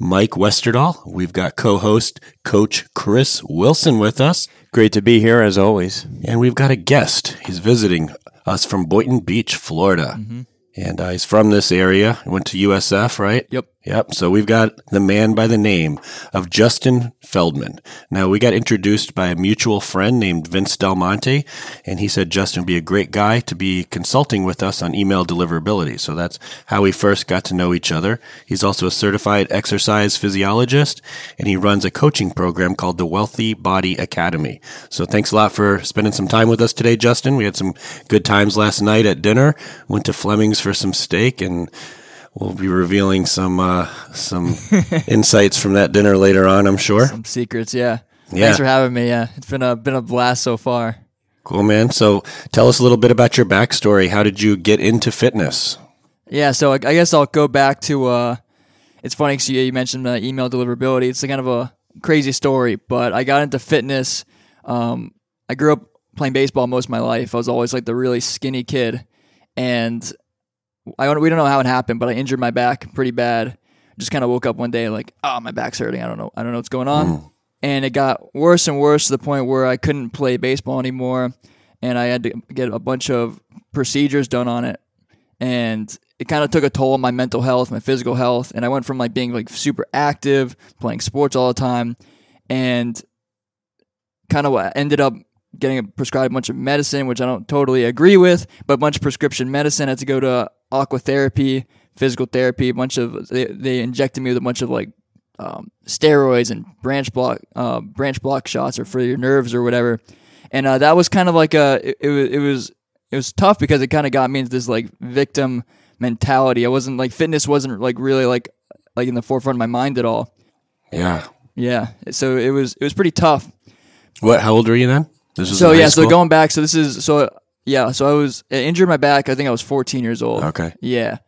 Mike Westerdal. We've got co host, Coach Chris Wilson with us. Great to be here as always. And we've got a guest. He's visiting us from Boynton Beach, Florida. Mm-hmm. And uh, he's from this area. He Went to USF, right? Yep. Yep. So we've got the man by the name of Justin Feldman. Now we got introduced by a mutual friend named Vince Del Monte, and he said Justin would be a great guy to be consulting with us on email deliverability. So that's how we first got to know each other. He's also a certified exercise physiologist, and he runs a coaching program called the Wealthy Body Academy. So thanks a lot for spending some time with us today, Justin. We had some good times last night at dinner. Went to Fleming's for some steak and We'll be revealing some uh, some insights from that dinner later on. I'm sure. Some secrets, yeah. Yeah. Thanks for having me. Yeah, it's been a been a blast so far. Cool, man. So tell us a little bit about your backstory. How did you get into fitness? Yeah, so I, I guess I'll go back to. Uh, it's funny because you, you mentioned uh, email deliverability. It's kind of a crazy story, but I got into fitness. Um, I grew up playing baseball most of my life. I was always like the really skinny kid, and I don't, we don't know how it happened, but I injured my back pretty bad. Just kind of woke up one day like, oh, my back's hurting. I don't know. I don't know what's going on. Mm. And it got worse and worse to the point where I couldn't play baseball anymore, and I had to get a bunch of procedures done on it, and it kind of took a toll on my mental health, my physical health, and I went from like being like super active, playing sports all the time, and kind of ended up getting prescribed a bunch of medicine, which I don't totally agree with, but a bunch of prescription medicine. I had to go to aquatherapy, physical therapy, a bunch of they, they injected me with a bunch of like um, steroids and branch block uh, branch block shots or for your nerves or whatever. And uh, that was kind of like a it, it was it was it was tough because it kind of got me into this like victim mentality. I wasn't like fitness wasn't like really like like in the forefront of my mind at all. Yeah. Yeah. So it was it was pretty tough. What? How old were you then? This was So yeah, so going back, so this is so yeah, so I was I injured my back. I think I was 14 years old. Okay. Yeah.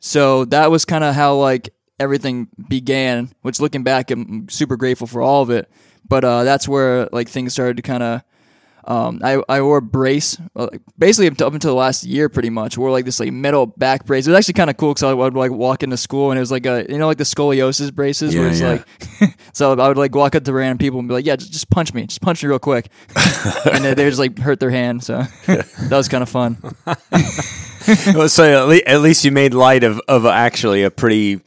So that was kind of how like everything began. Which looking back, I'm super grateful for all of it. But uh, that's where like things started to kind of. Um, I I wore a brace uh, basically up, to, up until the last year, pretty much. Wore like this like metal back brace. It was actually kind of cool because I would like walk into school and it was like a you know like the scoliosis braces where Yeah, it's yeah. like. so I would like walk up to random people and be like, "Yeah, just, just punch me, just punch me real quick," and they they just like hurt their hand. So that was kind of fun. Well, so at, le- at least you made light of, of actually a pretty,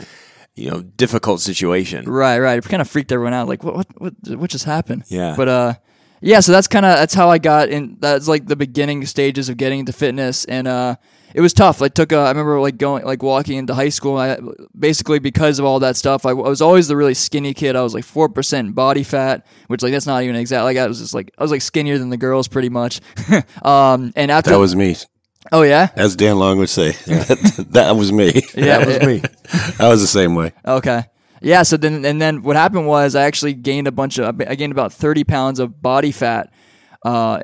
you know, difficult situation. Right, right. It kind of freaked everyone out. Like, what, what, what, what just happened? Yeah. But uh, yeah. So that's kind of that's how I got in. That's like the beginning stages of getting into fitness, and uh, it was tough. I took. Uh, I remember like going, like walking into high school. I basically because of all that stuff, I, I was always the really skinny kid. I was like four percent body fat, which like that's not even exact. Like I was just like I was like skinnier than the girls pretty much. um, and after That was me, oh yeah, as Dan Long would say. that was me. yeah, that was me. I was the same way. Okay. Yeah. So then, and then what happened was I actually gained a bunch of, I gained about 30 pounds of body fat, uh,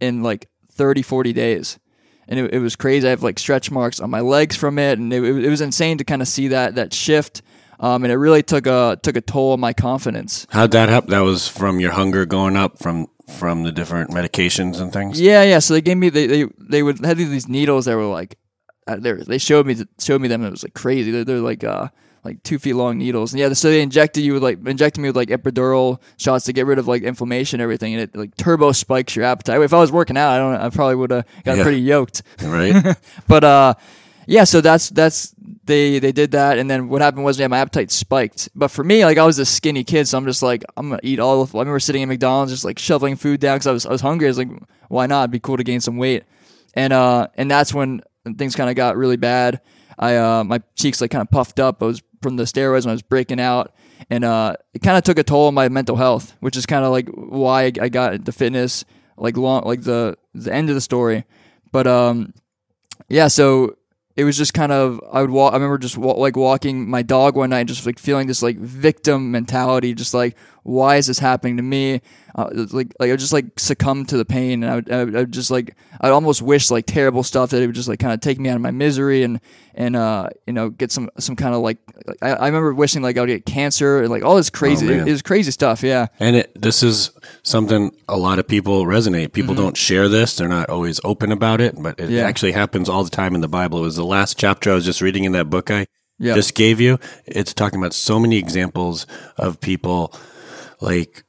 in like 30, 40 days. And it, it was crazy. I have like stretch marks on my legs from it. And it, it was insane to kind of see that, that shift. Um, and it really took a, took a toll on my confidence. How'd that happen? That was from your hunger going up from from the different medications and things. Yeah. Yeah. So they gave me, they, they, they would have these needles that were like, uh, they they showed me, showed me them. And it was like crazy. They're, they're like, uh, like two feet long needles. And yeah, so they injected you with like injected me with like epidural shots to get rid of like inflammation and everything, and it like turbo spikes your appetite. If I was working out, I don't, I probably would have got Yeah. pretty yoked. Right? But uh, yeah, so that's that's they they did that, and then what happened was yeah, my appetite spiked. But for me, like I was a skinny kid, so I'm just like I'm gonna eat all of. I remember sitting at McDonald's just like shoveling food down because I was I was hungry. I was like, why not? It'd be cool to gain some weight, and uh, and that's when things kind of got really bad. I uh, my cheeks like kind of puffed up. I was from the steroids when I was breaking out, and uh, it kind of took a toll on my mental health, which is kind of like why I, got into fitness. Like long, like the the end of the story, but um, yeah. So it was just kind of I would walk. I remember just wa- like walking my dog one night, just like feeling this like victim mentality, just like why is this happening to me? Uh, like like I would just like succumb to the pain, and I would, I would, I would just like I'd almost wish like terrible stuff that it would just like kind of take me out of my misery and and uh you know get some some kind of like I, I remember wishing like I would get cancer and like all this crazy man. it, was crazy stuff. Yeah, And it, this is something a lot of people resonate. People don't share this; they're not always open about it, but it Mm-hmm. Yeah. actually happens all the time in the Bible. It was the last chapter I was just reading in that book I Yeah. just gave you. It's talking about so many examples of people like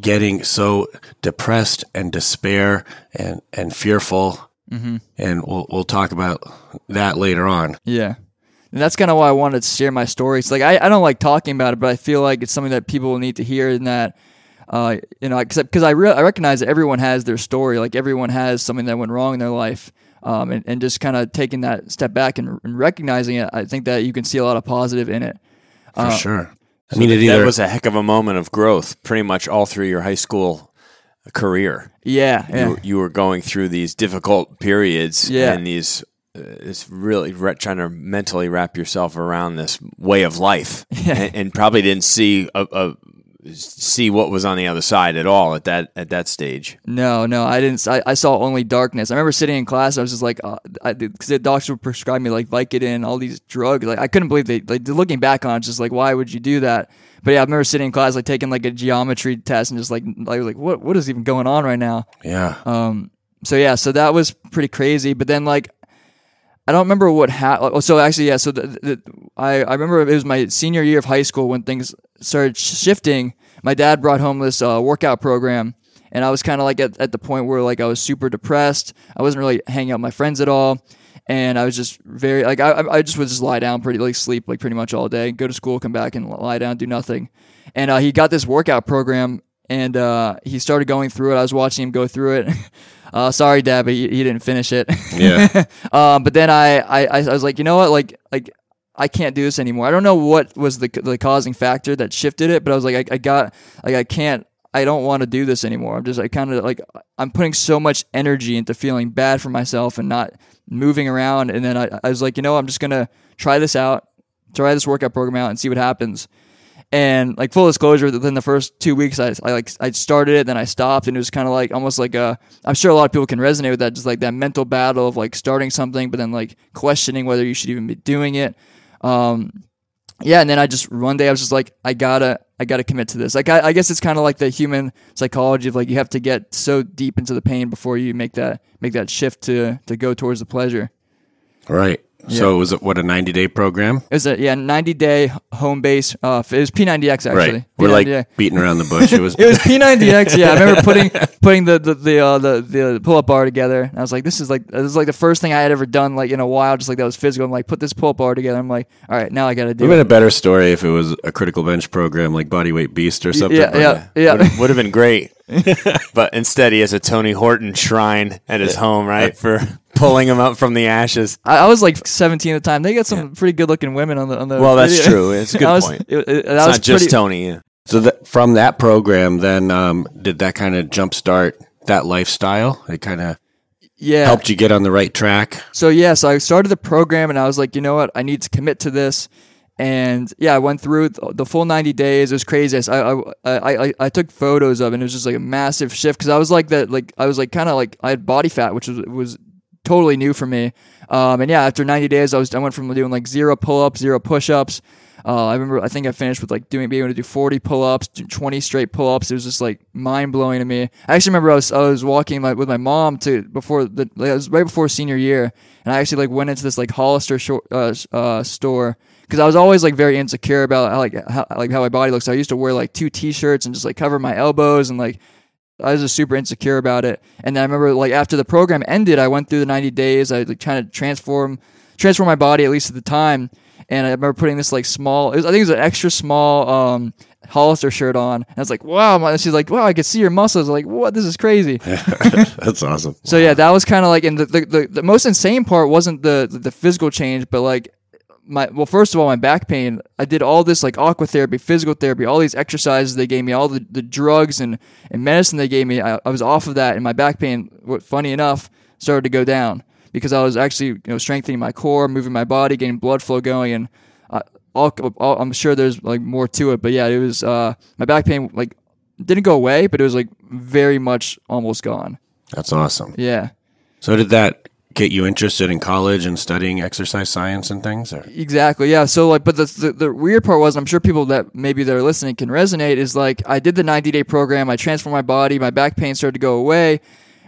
getting so depressed and despair and and fearful. Mm-hmm. And we'll we'll talk about that later on. Yeah. And that's kind of why I wanted to share my story. It's like I, I don't like talking about it, but I feel like it's something that people need to hear and that uh, you know, because I, re- I recognize that everyone has their story. Like everyone has something that went wrong in their life. Um, and, and just kind of taking that step back and, and recognizing it, I think that you can see a lot of positive in it. For sure. I mean, it that either was a heck of a moment of growth, pretty much all through your high school career. Yeah. You, Yeah. were, you were going through these difficult periods Yeah. and these. Uh, it's really re- trying to mentally wrap yourself around this way of life, and, and probably didn't see a, a see what was on the other side at all at that at that stage. No, no, I didn't. I, I saw only darkness. I remember sitting in class. I was just like, because the doctors would prescribe me like Vicodin, all these drugs. Like I couldn't believe they. Like looking back on, it, just like, why would you do that? But yeah, I remember sitting in class, like taking like a geometry test, and just like, like, like what, what is even going on right now? yeah. Um, so yeah, so that was pretty crazy. But then like, I don't remember what happened. So actually, yeah. So the, the, I I remember it was my senior year of high school when things started shifting. My dad brought home this uh, workout program, and I was kind of like at, at the point where like I was super depressed. I wasn't really hanging out with my friends at all, and I was just very like I I just would just lie down pretty like sleep like pretty much all day, go to school, come back and lie down, do nothing. And uh, he got this workout program, and uh, he started going through it. I was watching him go through it. Uh, sorry, Dad, but he, he didn't finish it. Yeah. um, but then I, I, I was like, you know what, like, like I can't do this anymore. I don't know what was the the causing factor that shifted it, but I was like, I, I got, like, I can't, I don't want to do this anymore. I'm just, I kind of like, I'm putting so much energy into feeling bad for myself and not moving around. And then I, I was like, you know, I'm just gonna try this out, try this workout program out, and see what happens. And like full disclosure, within the first two weeks, I, I like I started it, then I stopped, and it was kind of like almost like a. I'm sure a lot of people can resonate with that, just like that mental battle of like starting something, but then like questioning whether you should even be doing it. Um, yeah, and then I just one day I was just like, I gotta, I gotta commit to this. Like I, I guess it's kind of like the human psychology of like you have to get so deep into the pain before you make that make that shift to to go towards the pleasure. Right. So it was it what a 90 day program? It was a yeah, 90 day home base. Uh, it was P90X actually. We're like P90X. beating around the bush. It was It was P90X. Yeah, I remember putting putting the the the uh, the, the pull up bar together. I was like, this is like this is like the first thing I had ever done like in a while. Just like that was physical. I'm like, put this pull up bar together. I'm like, all right, now I got to It do would have it. been a better story if it was a critical bench program like Bodyweight Beast or something. Yeah, but- yeah, yeah. Would, would have been great. but instead, he has a Tony Horton shrine at his home, right, for pulling him up from the ashes. I, I was like 17 at the time. They got some pretty good looking women on the on the. Well, that's video. true. It's a good was- point. it- it- that It's was not just Tony. Yeah. So that, from that program, then um, did that kind of jumpstart that lifestyle? It kind of Yeah, helped you get on the right track. So yeah, so I started the program and I was like, you know what, I need to commit to this. And yeah, I went through the full 90 days. It was crazy. I, I, I, I, I took photos of it and it was just like a massive shift because I was like that, like, I was like kind of like, I had body fat, which was, was totally new for me. Um, and yeah, after 90 days, I was, I went from doing like zero pull ups, zero push ups. Uh, I remember, I think I finished with like doing, being able to do 40 pull ups, 20 straight pull ups. It was just like mind blowing to me. I actually remember I was, I was walking my, with my mom to before the, like, it was right before senior year. And I actually like went into this like Hollister short, uh, uh, store because I was always like very insecure about how, like how, like how my body looks. So I used to wear like two t-shirts and just like cover my elbows and like I was just super insecure about it. And then I remember like after the program ended, I went through the 90 days. I was like trying to transform transform my body at least at the time. And I remember putting this like small, it was, I think it was an extra small um, Hollister shirt on. And I was like, wow. My, she's like, wow, I could see your muscles. Like, what? This is crazy. That's awesome. So yeah, that was kind of like, and the, the, the, the most insane part wasn't the, the physical change, but like my, well, first of all, my back pain, I did all this like aqua therapy, physical therapy, all these exercises they gave me, all the, the drugs and, and medicine they gave me. I, I was off of that and my back pain, what funny enough, started to go down because I was actually, you know, strengthening my core, moving my body, getting blood flow going. And uh, I'll, I'll, I'm sure there's like more to it, but yeah, it was uh, my back pain like didn't go away, but it was like very much almost gone. That's awesome. Yeah. So did that get you interested in college and studying exercise science and things? Or? Exactly. Yeah. So like, but the, the, the weird part was, I'm sure people that maybe they're listening can resonate. Is like I did the 90 day program. I transformed my body. My back pain started to go away,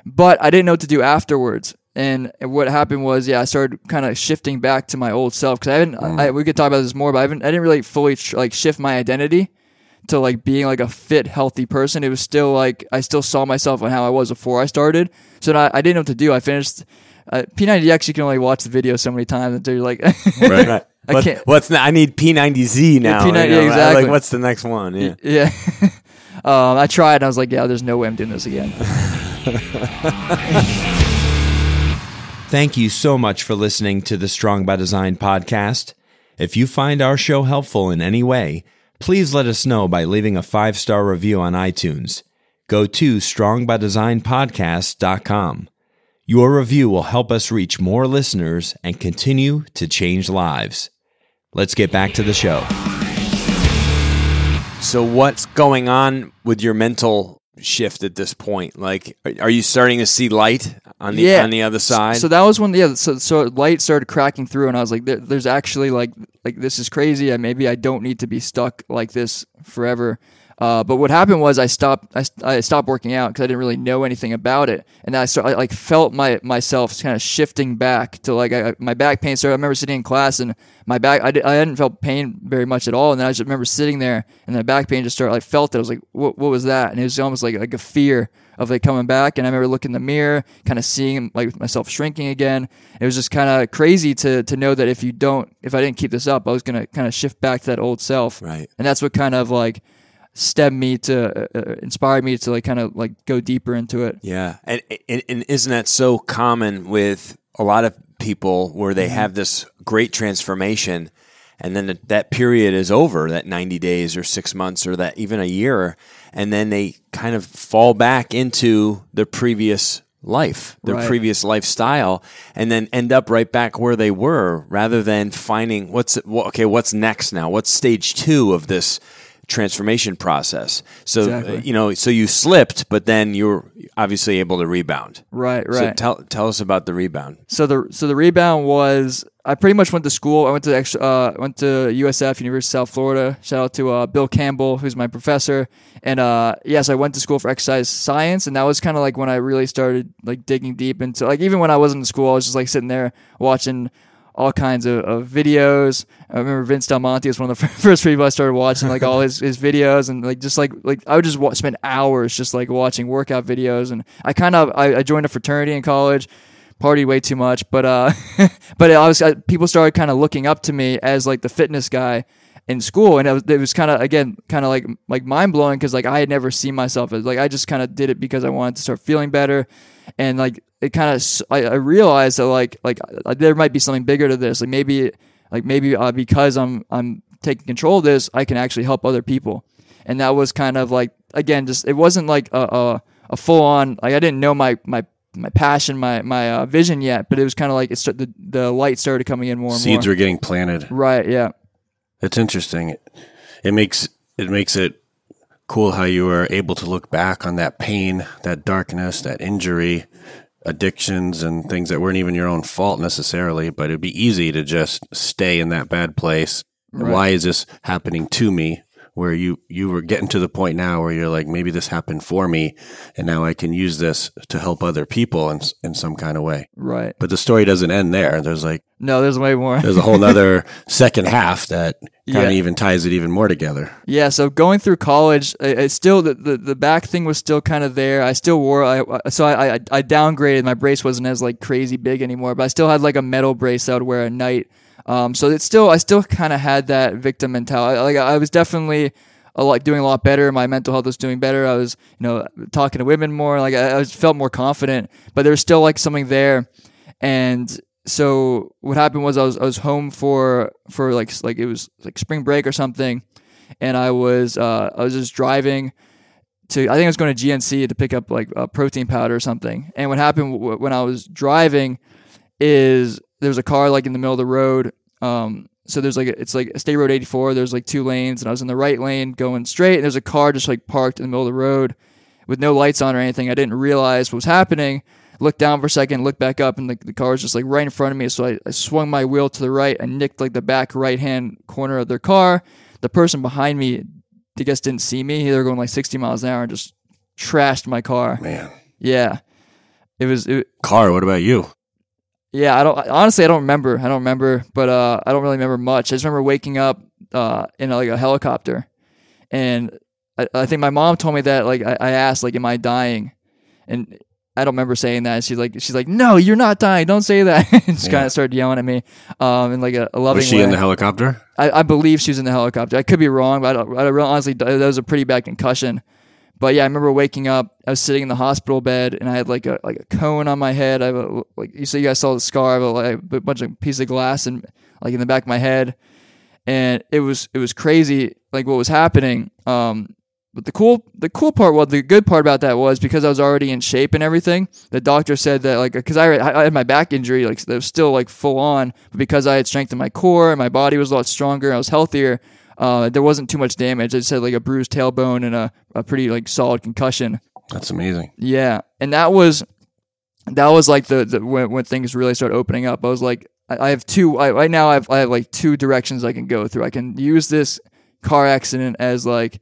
but I didn't know what to do afterwards. And what happened was, yeah, I started kind of shifting back to my old self because I haven't. Mm. I, we could talk about this more, but I haven't. I didn't really fully tr- like shift my identity to like being like a fit, healthy person. It was still like I still saw myself on how I was before I started. So I, I didn't know what to do. I finished uh, P90X. You can only watch the video so many times until you're like, Right. Right. I What- can't- What's ne- I need P90Z now. P90 you know, right? exactly. Like, what's the next one? Yeah. yeah. um, I tried. and I was like, yeah, there's no way I'm doing this again. Thank you so much for listening to the Strong by Design podcast. If you find our show helpful in any way, please let us know by leaving a five star review on iTunes. Go to strongbydesignpodcast.com. Your review will help us reach more listeners and continue to change lives. Let's get back to the show. So what's going on with your mental shift at this point? Like, are- are you starting to see light on the Yeah. on the other side? So that was when yeah. So so light started cracking through, and I was like, there, "There's actually like like this is crazy. I, maybe I don't need to be stuck like this forever." Uh, but what happened was I stopped I, I stopped working out because I didn't really know anything about it, and I started I, like felt my myself kind of shifting back to like I, my back pain started. I remember sitting in class and my back I, di- I hadn't felt pain very much at all, and then I just remember sitting there and my back pain just started. I felt it. I was like, "What what was that?" And it was almost like like a fear of it coming back. And I remember looking in the mirror, kind of seeing like myself shrinking again. It was just kind of crazy to to know that if you don't, if I didn't keep this up, I was gonna kind of shift back to that old self. Right. And that's what kind of like stemmed me to uh, uh, inspired me to like kind of like go deeper into it. Yeah, and, and and isn't that so common with a lot of people where they have this great transformation, and then that- that period is over, that ninety days or six months or that even a year, and then they kind of fall back into their previous life, their Right. previous lifestyle, and then end up right back where they were, rather than finding what's okay, what's next now? What's stage two of this? Transformation process so uh, Exactly. you know so you slipped but then you were obviously able to rebound Right, so right. tell tell us about the rebound So the so the rebound was I pretty much went to school. I went to extra, uh, went to USF University of South Florida. Shout out to uh, Bill Campbell, who's my professor. And uh, yes, I went to school for exercise science, and that was kind of like when I really started like digging deep into like even when I wasn't in school, I was just like sitting there watching all kinds of, of videos. I remember Vince Del Monte was one of the first people I started watching, like all his, his videos, and like just like like I would just spend hours just like watching workout videos. And I kind of I, I joined a fraternity in college, party way too much, but uh, but I was I, people started kind of looking up to me as like the fitness guy in school, and it was, it was kind of again kind of like like mind blowing because like I had never seen myself as like I just kind of did it because I wanted to start feeling better, and like it kind of I, I realized that like like uh, there might be something bigger to this, like maybe like maybe uh, because I'm I'm taking control of this, I can actually help other people, and that was kind of like again just it wasn't like a a, a full on like I didn't know my my my passion my my uh, vision yet, but it was kind of like it start, the the light started coming in more and Seeds more. were getting planted. right, yeah. It's interesting. It, it makes it makes it cool how you were able to look back on that pain, that darkness, that injury, addictions, and things that weren't even your own fault necessarily. But it'd be easy to just stay in that bad place. Right. Why is this happening to me? Where you you were getting to the point now where you're like, maybe this happened for me, and now I can use this to help other people in in some kind of way. Right. But the story doesn't end there. There's like No, there's way more. there's a whole other second half that kind of Yeah. even ties it even more together. Yeah, so going through college, it, it's still the, the the back thing was still kind of there. I still wore, I I- so I, I I downgraded. My brace wasn't as like crazy big anymore, but I still had like a metal brace I would wear at night. Um, so it's still I still kind of had that victim mentality. Like I was definitely a lot doing a lot better. My mental health was doing better. I was you know talking to women more. Like I, I felt more confident, but there was still like something there. And so what happened was I was I was home for for like like it was like spring break or something, and I was uh, I was just driving to I think I was going to GNC to pick up like a protein powder or something. And what happened w- when I was driving is there was a car like in the middle of the road. Um, so there's like a, it's like State Road 84. There's like two lanes, and I was in the right lane going straight. And there's a car just like parked in the middle of the road with no lights on or anything. I didn't realize what was happening. Looked down for a second, looked back up, and the, the car was just like right in front of me. So I, I swung my wheel to the right. and nicked like the back right hand corner of their car. The person behind me, I guess, didn't see me. They were going like 60 miles an hour and just trashed my car. Man. Yeah, it was. It, Car, what about you? Yeah, I don't honestly. I don't remember. I don't remember, but uh, I don't really remember much. I just remember waking up uh, in like a helicopter, and I, I think my mom told me that. Like I, I asked, like, "Am I dying?" And I don't remember saying that. She's like, she's like, "No, you're not dying. Don't say that." and just Yeah. kind of started yelling at me, um, in like a, a loving Was she way. in the helicopter? I, I believe she was in the helicopter. I could be wrong, but I don't, I don't honestly that was a pretty bad concussion. But yeah, I remember waking up. I was sitting in the hospital bed, and I had like a like a cone on my head. I have a, like you see, you guys saw the scar. A, like, a bunch of pieces of glass and like in the back of my head, and it was it was crazy like what was happening. Um, but the cool the cool part, well, the good part about that was because I was already in shape and everything. The doctor said that like because I, I had my back injury, like that was still like full on, but because I had strengthened my core and my body was a lot stronger, I was healthier. Uh, there wasn't too much damage. I just had like a bruised tailbone and a, a pretty like solid concussion. That's amazing. Yeah, and that was that was like the, the when, when things really started opening up. I was like, I, I have two I, right now. I have I have like two directions I can go through. I can use this car accident as like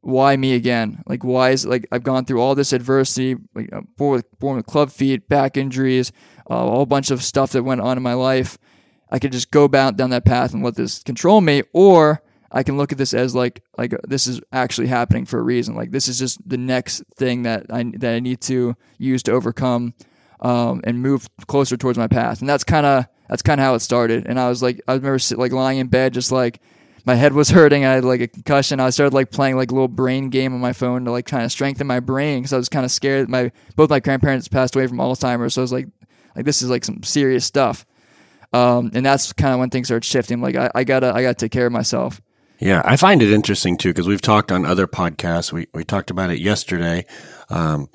why me again? Like why is like I've gone through all this adversity, like uh, born with, born with club feet, back injuries, uh, a whole bunch of stuff that went on in my life. I could just go down that path and let this control me, or I can look at this as like like uh, this is actually happening for a reason. Like this is just the next thing that I that I need to use to overcome um, and move closer towards my path. And that's kind of that's kind of how it started. And I was like, I remember sit, like lying in bed, just like my head was hurting. I had like a concussion. I started like playing like a little brain game on my phone to like kind of strengthen my brain because I was kind of scared. My both my grandparents passed away from Alzheimer's, so I was like, like this is like some serious stuff. Um, and that's kind of when things started shifting. Like I, I gotta I gotta take care of myself. Yeah, I find it interesting too because we've talked on other podcasts. We we talked about it yesterday um,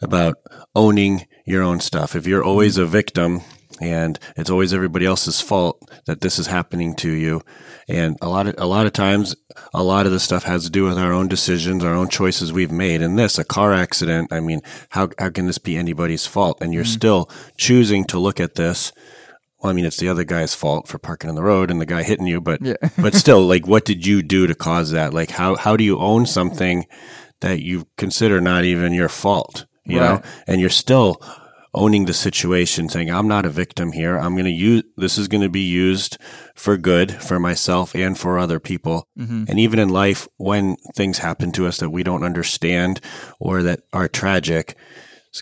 about owning your own stuff. If you're always a victim and it's always everybody else's fault that this is happening to you, and a lot of a lot of times, a lot of the stuff has to do with our own decisions, our own choices we've made. In this, a car accident. I mean, how how can this be anybody's fault? And you're still choosing to look at this. Well, I mean, it's the other guy's fault for parking on the road and the guy hitting you, but Yeah. but still, like, what did you do to cause that? Like, how how do you own something that you consider not even your fault? You know, and you're still owning the situation, saying, "I'm not a victim here. I'm going to use this is going to be used for good for myself and for other people." Mm-hmm. And even in life, when things happen to us that we don't understand or that are tragic,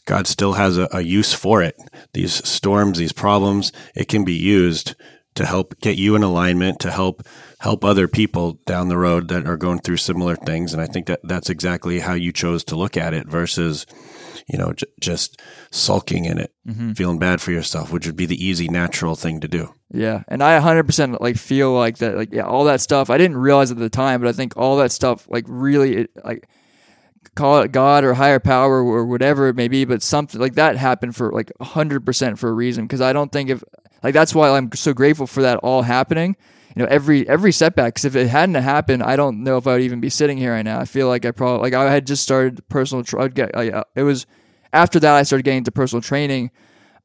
God still has a, a use for it. These storms, these problems, it can be used to help get you in alignment, to help help other people down the road that are going through similar things. And I think that that's exactly how you chose to look at it versus, you know, j- just sulking in it, mm-hmm. feeling bad for yourself, which would be the easy, natural thing to do. Yeah, and I 100% like feel like that like yeah, all that stuff. I didn't realize at the time, but I think all that stuff like really it, like call it God or higher power or whatever it may be, but something like that happened for like 100% for a reason because I don't think if like that's why I'm so grateful for that all happening. You know, every every setback. Because if it hadn't happened, I don't know if I would even be sitting here right now. I feel like I probably like I had just started personal. Tra- I'd get, uh, it was after that I started getting into personal training.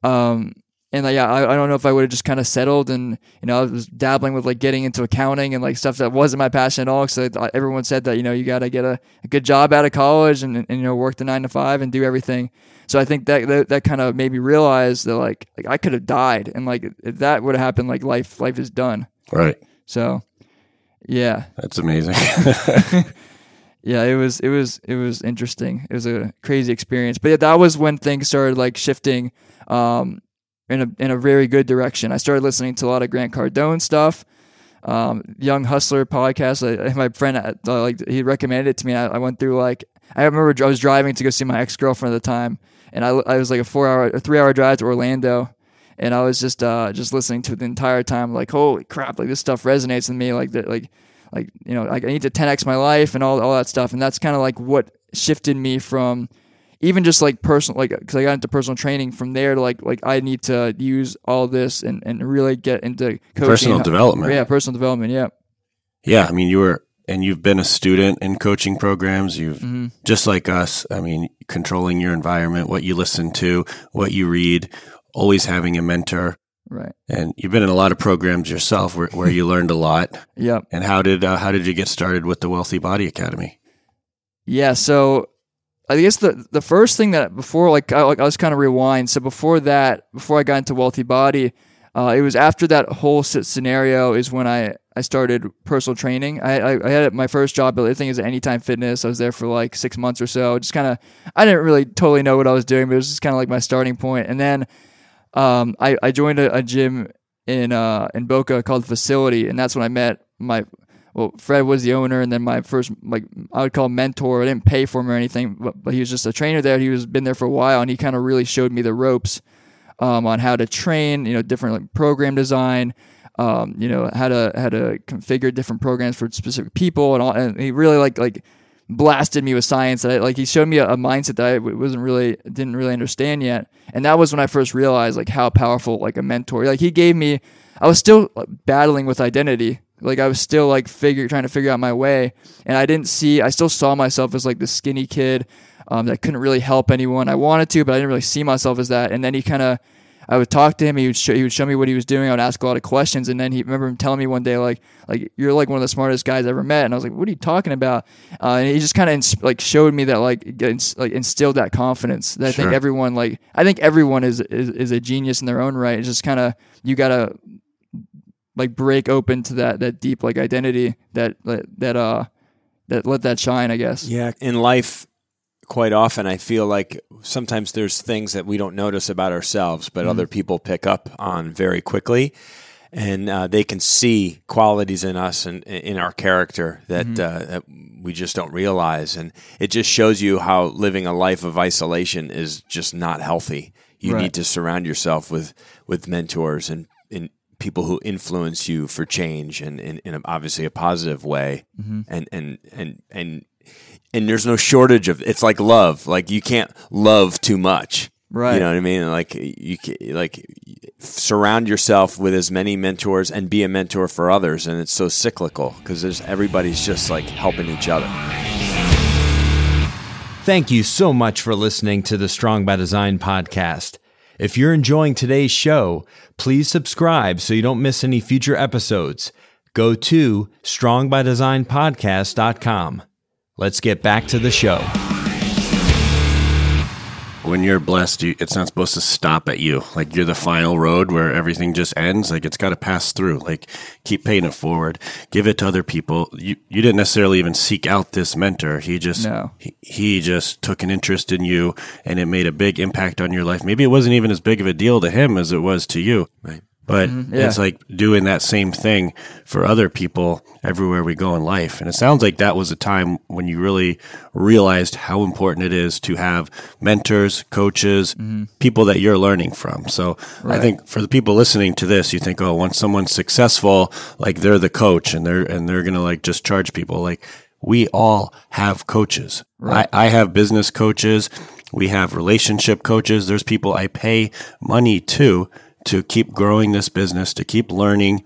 Um, and like, yeah, I, I don't know if I would have just kind of settled and, you know, I was dabbling with like getting into accounting and like stuff that wasn't my passion at all. Cause everyone said that, you know, you got to get a, a good job out of college and, and, you know, work the nine to five and do everything. So I think that, that, that kind of made me realize that like, like I could have died and like if that would have happened, like life, life is done. Right. So yeah, That's amazing. yeah, it was it was it was interesting. It was a crazy experience. But yeah, that was when things started like shifting um in a in a very good direction. I started listening to a lot of Grant Cardone stuff. Um, Young Hustler podcast. I, my friend uh, like he recommended it to me. I, I went through like I remember I was driving to go see my ex girlfriend at the time, and I I was like a four hour, a three hour drive to Orlando, and I was just uh just listening to it the entire time. Like holy crap! Like this stuff resonates with me. Like that like like you know like I need to 10x my life and all all that stuff. And that's kind of like what shifted me from even just like personal, like because I got into personal training from there to like like I need to use all this and and really get into coaching. Personal development. Yeah, personal development. Yeah. Yeah, I mean, you were, and you've been a student in coaching programs. You've Mm-hmm. just like us. I mean, controlling your environment, what you listen to, what you read, always having a mentor, Right. and you've been in a lot of programs yourself where, where you learned a lot. Yep. And how did uh, how did you get started with the Wealthy Body Academy? Yeah, so I guess the the first thing that before like I, like I was kind of rewind. So before that, before I got into Wealthy Body, uh, it was after that whole scenario is when I I started personal training. I I, I had my first job. I think is Anytime Fitness. I was there for like six months or so. Just kind of I didn't really totally know what I was doing, but it was just kind of like my starting point. And then um, I I joined a, a gym in uh in Boca called Facility, and that's when I met my well, Fred was the owner, and then my first, like I would call mentor. I didn't pay for him or anything, but, but he was just a trainer there. He was been there for a while, and he kind of really showed me the ropes um, on how to train. You know, different like, program design. Um, you know how to how to configure different programs for specific people, and all. And he really like like blasted me with science. That I, like he showed me a, a mindset that I wasn't really didn't really understand yet, and that was when I first realized like how powerful like a mentor. Like he gave me, I was still battling with identity. Like I was still like figure trying to figure out my way, and I didn't see. I still saw myself as like the skinny kid um, that couldn't really help anyone. I wanted to, but I didn't really see myself as that. And then he kind of. I would talk to him. He would show, he would show me what he was doing. I would ask a lot of questions, and then he remember him telling me one day like like you're like one of the smartest guys I ever met. And I was like, what are you talking about? Uh, and he just kind of ins- like showed me that like ins- like instilled that confidence that I think everyone like I think everyone is is, is a genius in their own right. It's just kind of you gotta like break open to that that deep like identity that that, that uh that let that shine. I guess. Yeah, in life, quite often I feel like sometimes there's things that we don't notice about ourselves, but other people pick up on very quickly, and uh, they can see qualities in us and in our character that, uh, that we just don't realize, and it just shows you how living a life of isolation is just not healthy. You Right. need to surround yourself with with mentors and. and people who influence you for change and in, obviously a positive way. Mm-hmm. And and and and and there's no shortage of it's like love. Like you can't love too much. Right. you know what i mean? Like you like surround yourself with as many mentors and be a mentor for others. And it's so cyclical because there's everybody's just like helping each other. Thank you so much for listening to the Strong by Design podcast. If you're enjoying today's show, please subscribe so you don't miss any future episodes. Go to strongbydesignpodcast.com. Let's get back to the show. When you're blessed, you, it's not supposed to stop at you. Like you're the final road where everything just ends. Like it's got to pass through. Like keep paying it forward. Give it to other people. You you didn't necessarily even seek out this mentor. He just No. he, he just took an interest in you, and it made a big impact on your life. Maybe it wasn't even as big of a deal to him as it was to you. Right. But mm-hmm. yeah. it's like doing that same thing for other people everywhere we go in life. And it sounds like that was a time when you really realized how important it is to have mentors, coaches, mm-hmm. people that you're learning from. So I think for the people listening to this, you think, oh, once someone's successful, like they're the coach and they're and they're gonna like just charge people. Like we all have coaches. I, I have business coaches. We have relationship coaches. There's people I pay money to to keep growing this business, to keep learning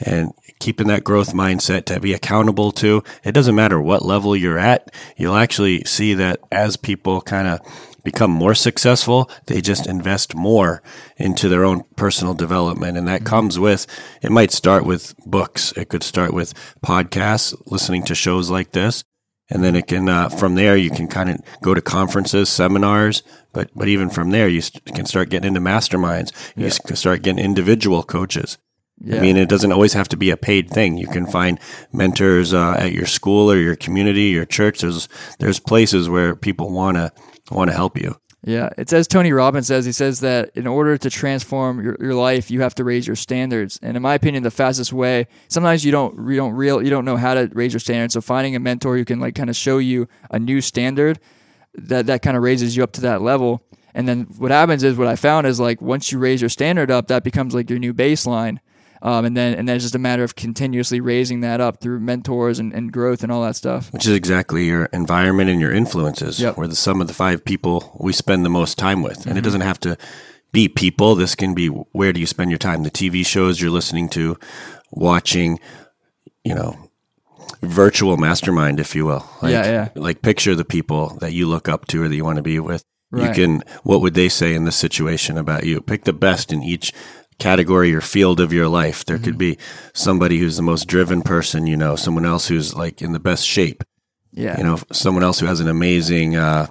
and keeping that growth mindset to be accountable to. It doesn't matter what level you're at. You'll actually see that as people kind of become more successful, they just invest more into their own personal development. And that comes with, it might start with books. It could start with podcasts, listening to shows like this. And then it can, uh, from there, you can kind of go to conferences, seminars, but, but even from there, you st- can start getting into masterminds. You s- can start getting individual coaches. Yeah. I mean, it doesn't always have to be a paid thing. You can find mentors uh, at your school or your community, your church. There's there's places where people want to want to help you. Yeah, it's as Tony Robbins says. He says that in order to transform your, your life, you have to raise your standards. And in my opinion, the fastest way. Sometimes you don't you don't real you don't know how to raise your standards. So finding a mentor who can like kind of show you a new standard that that kind of raises you up to that level. And then what happens is what I found is like once you raise your standard up, that becomes like your new baseline. Um, and then and then it's just a matter of continuously raising that up through mentors and, and growth and all that stuff. Which is exactly your environment and your influences. Yep. We're the sum of the five people we spend the most time with. Mm-hmm. And it doesn't have to be people. This can be where do you spend your time? The TV shows you're listening to, watching, you know, virtual mastermind, if you will. Like, Yeah, yeah. Like picture the people that you look up to or that you want to be with. Right. You can, what would they say in this situation about you? Pick the best in each category or field of your life. There Mm-hmm. could be somebody who's the most driven person you know, someone else who's like in the best shape Yeah. you know, someone else who has an amazing uh,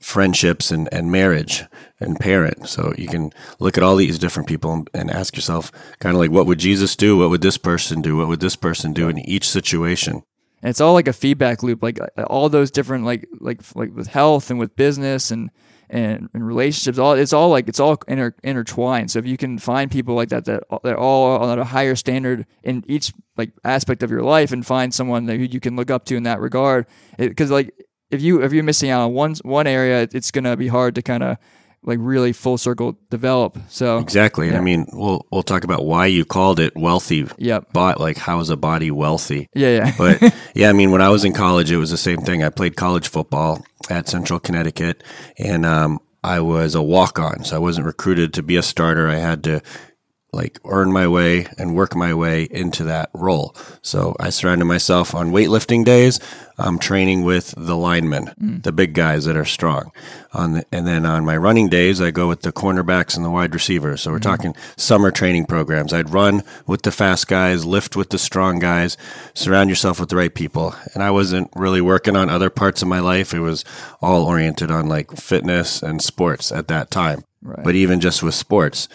friendships and, and marriage and parent. So you can look at all these different people and, and ask yourself, kind of like, what would Jesus do? What would this person do? What would this person do in each situation? and it's all like a feedback loop like all those different like like like with health and with business and and, and relationships all it's all like it's all inter, intertwined. So if you can find people like that that they're all on a higher standard in each like aspect of your life and find someone that you can look up to in that regard because like if you if you're missing out on one one area it's gonna be hard to kind of like really full circle develop so Exactly. And I mean, we'll we'll talk about why you called it wealthy. Yep. Bot like how is a body wealthy? yeah yeah But yeah, I mean, when I was in college, it was the same thing. I played college football at Central Connecticut, and um, I was a walk on, so I wasn't recruited to be a starter. I had to like earn my way and work my way into that role. So I surrounded myself on weightlifting days. I'm training with the linemen, mm. the big guys that are strong. On the, and then on my running days, I go with the cornerbacks and the wide receivers. So we're mm. talking summer training programs. I'd run with the fast guys, lift with the strong guys, surround yourself with the right people. And I wasn't really working on other parts of my life. It was all oriented on like fitness and sports at that time. Right. But even just with sports,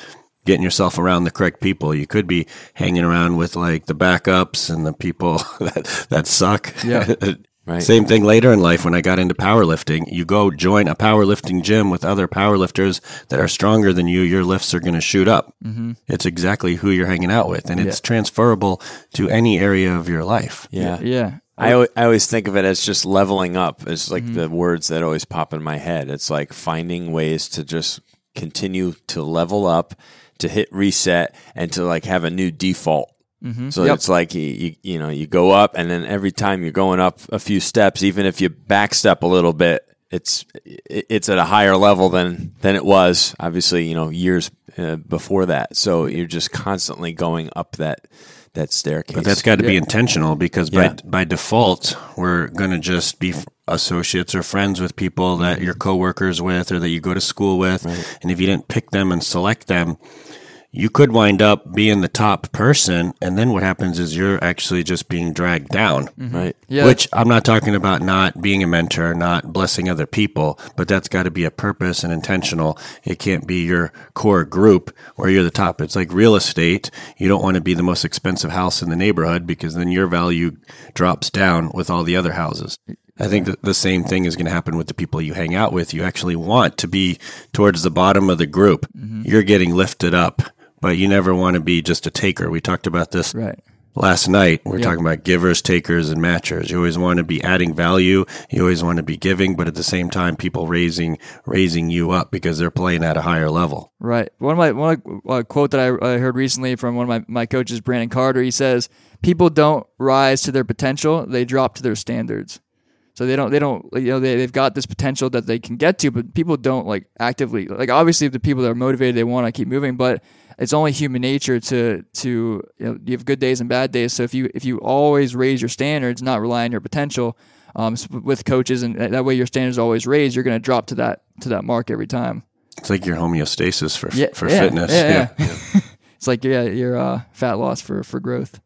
getting yourself around the correct people. You could be hanging around with like the backups and the people that that suck. Yeah. Right. Same thing later in life when I got into powerlifting. You go join a powerlifting gym with other powerlifters that are stronger than you. Your lifts are going to shoot up. Mm-hmm. It's exactly who you're hanging out with, and it's transferable to any area of your life. Yeah. yeah I, I always think of it as just leveling up. It's like Mm-hmm. the words that always pop in my head. It's like finding ways to just continue to level up, to hit reset, and to like have a new default. So Yep. it's like you, you you know you go up, and then every time you're going up a few steps, even if you backstep a little bit, it's it's at a higher level than than it was. Obviously, you know years uh, before that. So you're just constantly going up that that staircase. But that's got to be intentional because by Yeah. by default, we're going to just be associates or friends with people that you're coworkers with or that you go to school with. And if you didn't pick them and select them, you could wind up being the top person. And then what happens is you're actually just being dragged down. Mm-hmm. right. yeah Which I'm not talking about not being a mentor, not blessing other people, but that's got to be a purpose and intentional. It can't be your core group where you're the top. It's like real estate. You don't want to be the most expensive house in the neighborhood because then your value drops down with all the other houses. I think that the same thing is going to happen with the people you hang out with. You actually want to be towards the bottom of the group. Mm-hmm. You're getting lifted up, but you never want to be just a taker. We talked about this right last night we are Yep. talking about givers takers and matchers you always want to be adding value you always want to be giving but at the same time people raising raising you up because they're playing at a higher level Right. One of my one uh, quote that I, I heard recently from one of my, my coaches, Brandon Carter. He says, "People don't rise to their potential; they drop to their standards." So they don't they don't you know they they've got this potential that they can get to, but people don't like actively like obviously the people that are motivated they want to keep moving, but it's only human nature to to you know you have good days and bad days. So if you if you always raise your standards, not rely on your potential. Um, with coaches, and that way your standards are always raised. You're going to drop to that to that mark every time. it's like your homeostasis for Yeah, for yeah, fitness Yeah, yeah. it's like yeah, your uh, fat loss for for growth.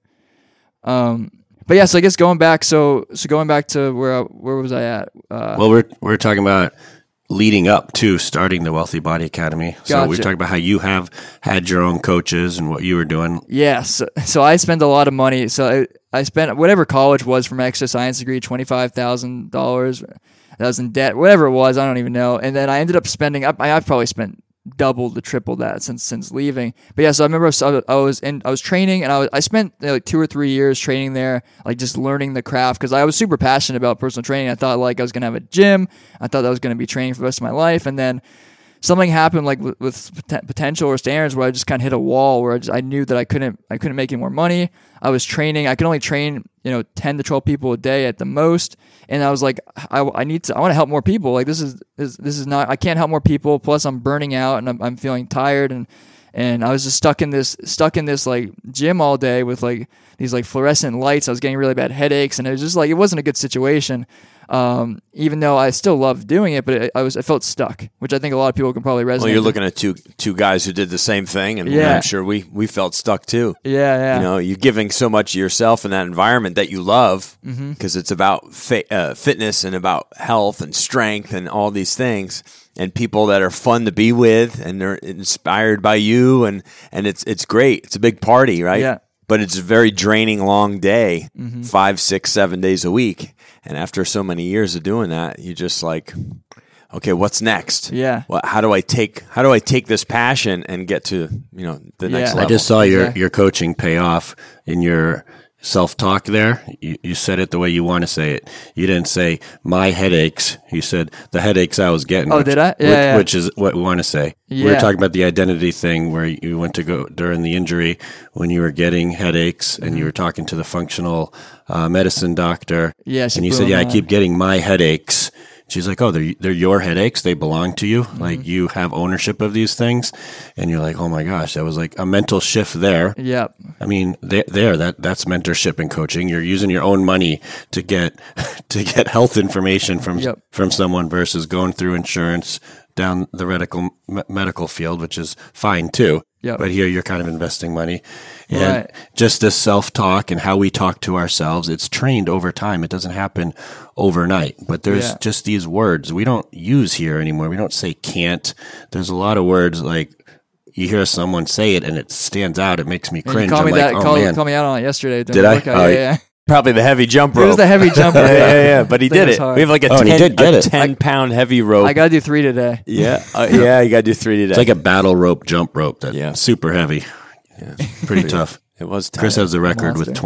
Um, but yeah, so I guess going back, so so going back to where I, where was I at? Uh, well we're we're talking about leading up to starting the wealthy body academy so we Gotcha. talked about how you have had your own coaches and what you were doing yeah, so, so I spent a lot of money. So I, I spent whatever college was for my exercise science degree, twenty five thousand dollars. I was in debt, whatever it was, I don't even know. And then I ended up spending. I, I've probably spent double to triple that since since leaving. But yeah, so I remember I was, I was in I was training and I was I spent like two or three years training there, like just learning the craft because I was super passionate about personal training. I thought like I was gonna have a gym. I thought I was gonna be training for the rest of my life, and then something happened like with, with potential or standards where I just kind of hit a wall where I, just, I knew that I couldn't I couldn't make any more money. I was training. I could only train you know ten to twelve people a day at the most, and I was like, I, I need to I want to help more people. Like this is this, this is not I can't help more people. Plus I'm burning out and I'm, I'm feeling tired and and I was just stuck in this stuck in this like gym all day with like these like fluorescent lights. I was getting really bad headaches, and it was just like it wasn't a good situation. Um, even though I still loved doing it, but it, I was I felt stuck, which I think a lot of people can probably resonate. Well, you're with. looking at two two guys who did the same thing, and Yeah. I'm sure we we felt stuck too. yeah, yeah, You know, you're giving so much of yourself in that environment that you love Mm-hmm. because it's about uh, fitness and about health and strength and all these things. And people that are fun to be with and they're inspired by you and and it's it's great. It's a big party, right? Yeah. But it's a very draining, long day, Mm-hmm. five, six, seven days a week. And after so many years of doing that, you just like, okay, what's next? Yeah. Well, how do I take how do I take this passion and get to you know the next level? I just saw your, Exactly. your coaching pay off in your self talk there. You, you said it the way you want to say it. You didn't say my headaches. You said the headaches I was getting. Oh, which- did I? Yeah, which, yeah. which is what we want to say. We were talking about the identity thing where you went to go during the injury when you were getting headaches and Mm-hmm. you were talking to the functional uh, medicine doctor. Yeah, and you said, "Yeah, I keep getting my headaches." She's like, "Oh, they're they're your headaches. They belong to you. Mm-hmm. Like you have ownership of these things." And you're like, "Oh my gosh, that was like a mental shift there." Yep. I mean, there, there that that's mentorship and coaching. You're using your own money to get to get health information from Yep. from someone versus going through insurance down the medical me- medical field, which is fine too. Yep. But here you're kind of investing money, and Right. just this self talk and how we talk to ourselves. It's trained over time. It doesn't happen overnight. But there's Yeah. just these words we don't use here anymore. We don't say can't. There's a lot of words like. You hear someone say it and it stands out. It makes me And cringe. you called I'm me like, that. oh called, man. called me out on it yesterday. Did I? workout. Oh, yeah, yeah. Probably the heavy jump It rope. was the heavy jumper. yeah, yeah, yeah. But he Thing did was it. hard. We have like a Oh, and he 10, did get a it. 10 pound heavy rope. I got to do three today. yeah, uh, yeah. You got to do three today. It's like a battle rope jump rope that's Yeah. super heavy. Yeah. Pretty tough. it was tight. Chris has the record with Monster.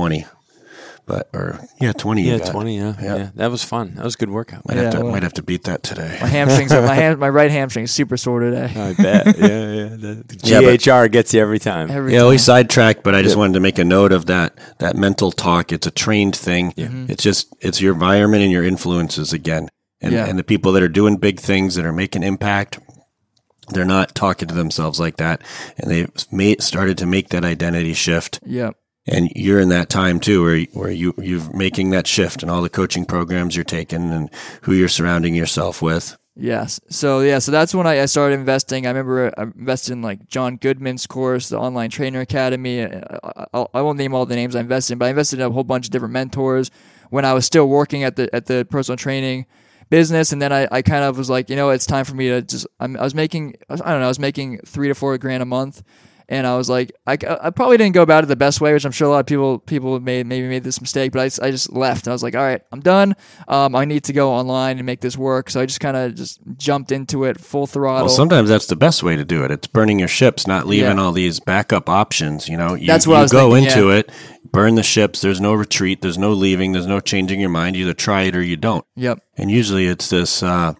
20. But or yeah, 20 you yeah, got. twenty. Yeah, Yeah. yeah, That was fun. That was a good workout. Might have to well- might have to beat that today. My hamstrings, are, my ham, my right hamstring is super sore today. I bet. yeah, yeah. The, the GHR gets you every time. Every Yeah, time. we sidetracked, but I just wanted to make a note of that that mental talk. It's a trained thing. Mm-hmm. It's just it's your environment and your influences again. And Yeah. and the people that are doing big things that are making impact, they're not talking to themselves like that. And they've made started to make that identity shift. Yep. And you're in that time too where where you you're making that shift and all the coaching programs you're taking and who you're surrounding yourself with Yes. So yeah. So that's when I, I started investing. I remember uh, I invested in like John Goodman's course, the Online Trainer Academy. Uh, I, I, I won't name all the names I invested in, but I invested in a whole bunch of different mentors when I was still working at the at the personal training business. And then I, I kind of was like, you know, it's time for me to just. I'm, I was making I don't know. I was making three to four grand a month. And I was like, I, I probably didn't go about it the best way, which I'm sure a lot of people people made maybe made this mistake. But I, I just left. I was like, all right, I'm done. Um, I need to go online and make this work. So I just kind of just jumped into it full throttle. well sometimes that's the best way to do it it's burning your ships not leaving Yeah. all these backup options you know you, That's what you I was go thinking, into yeah. it burn the ships there's no retreat there's no leaving there's no changing your mind you either try it or you don't yep. and usually it's this uh,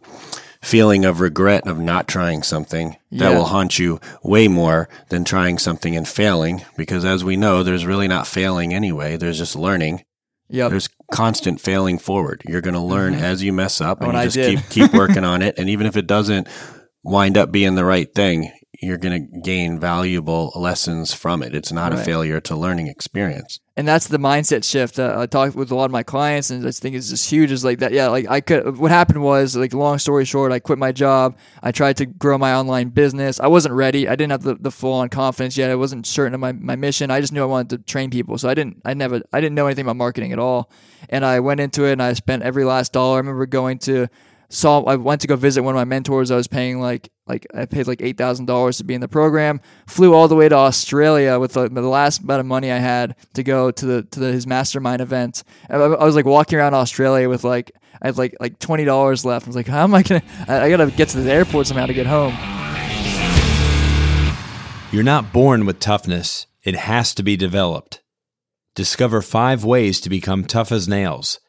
feeling of regret of not trying something that Yeah. will haunt you way more than trying something and failing because as we know there's really not failing anyway there's just learning Yep. there's constant failing forward. You're going to learn as you mess up, and and you just keep keep working on it. And even if it doesn't wind up being the right thing, you're going to gain valuable lessons from it. It's not a failure; it's a learning experience. and that's the mindset shift. Uh, I talked with a lot of my clients, and I think it's just huge. Is like that. Yeah, like I could. What happened was, like, long story short, I quit my job. I tried to grow my online business. I wasn't ready. I didn't have the, the full on confidence yet. I wasn't certain of my, my mission. I just knew I wanted to train people. So I didn't. I never. I didn't know anything about marketing at all. And I went into it, and I spent every last dollar. I remember going to saw I went to go visit one of my mentors. I was paying like like I paid like eight thousand dollars to be in the program. Flew all the way to Australia with the, the last bit of money I had to go to the to the, his mastermind event. I, I was like walking around Australia with like I had like like twenty dollars left. I was like, how am I gonna? I, I gotta get to the airport somehow to get home. You're not born with toughness, it has to be developed. Discover five ways to become tough as nails.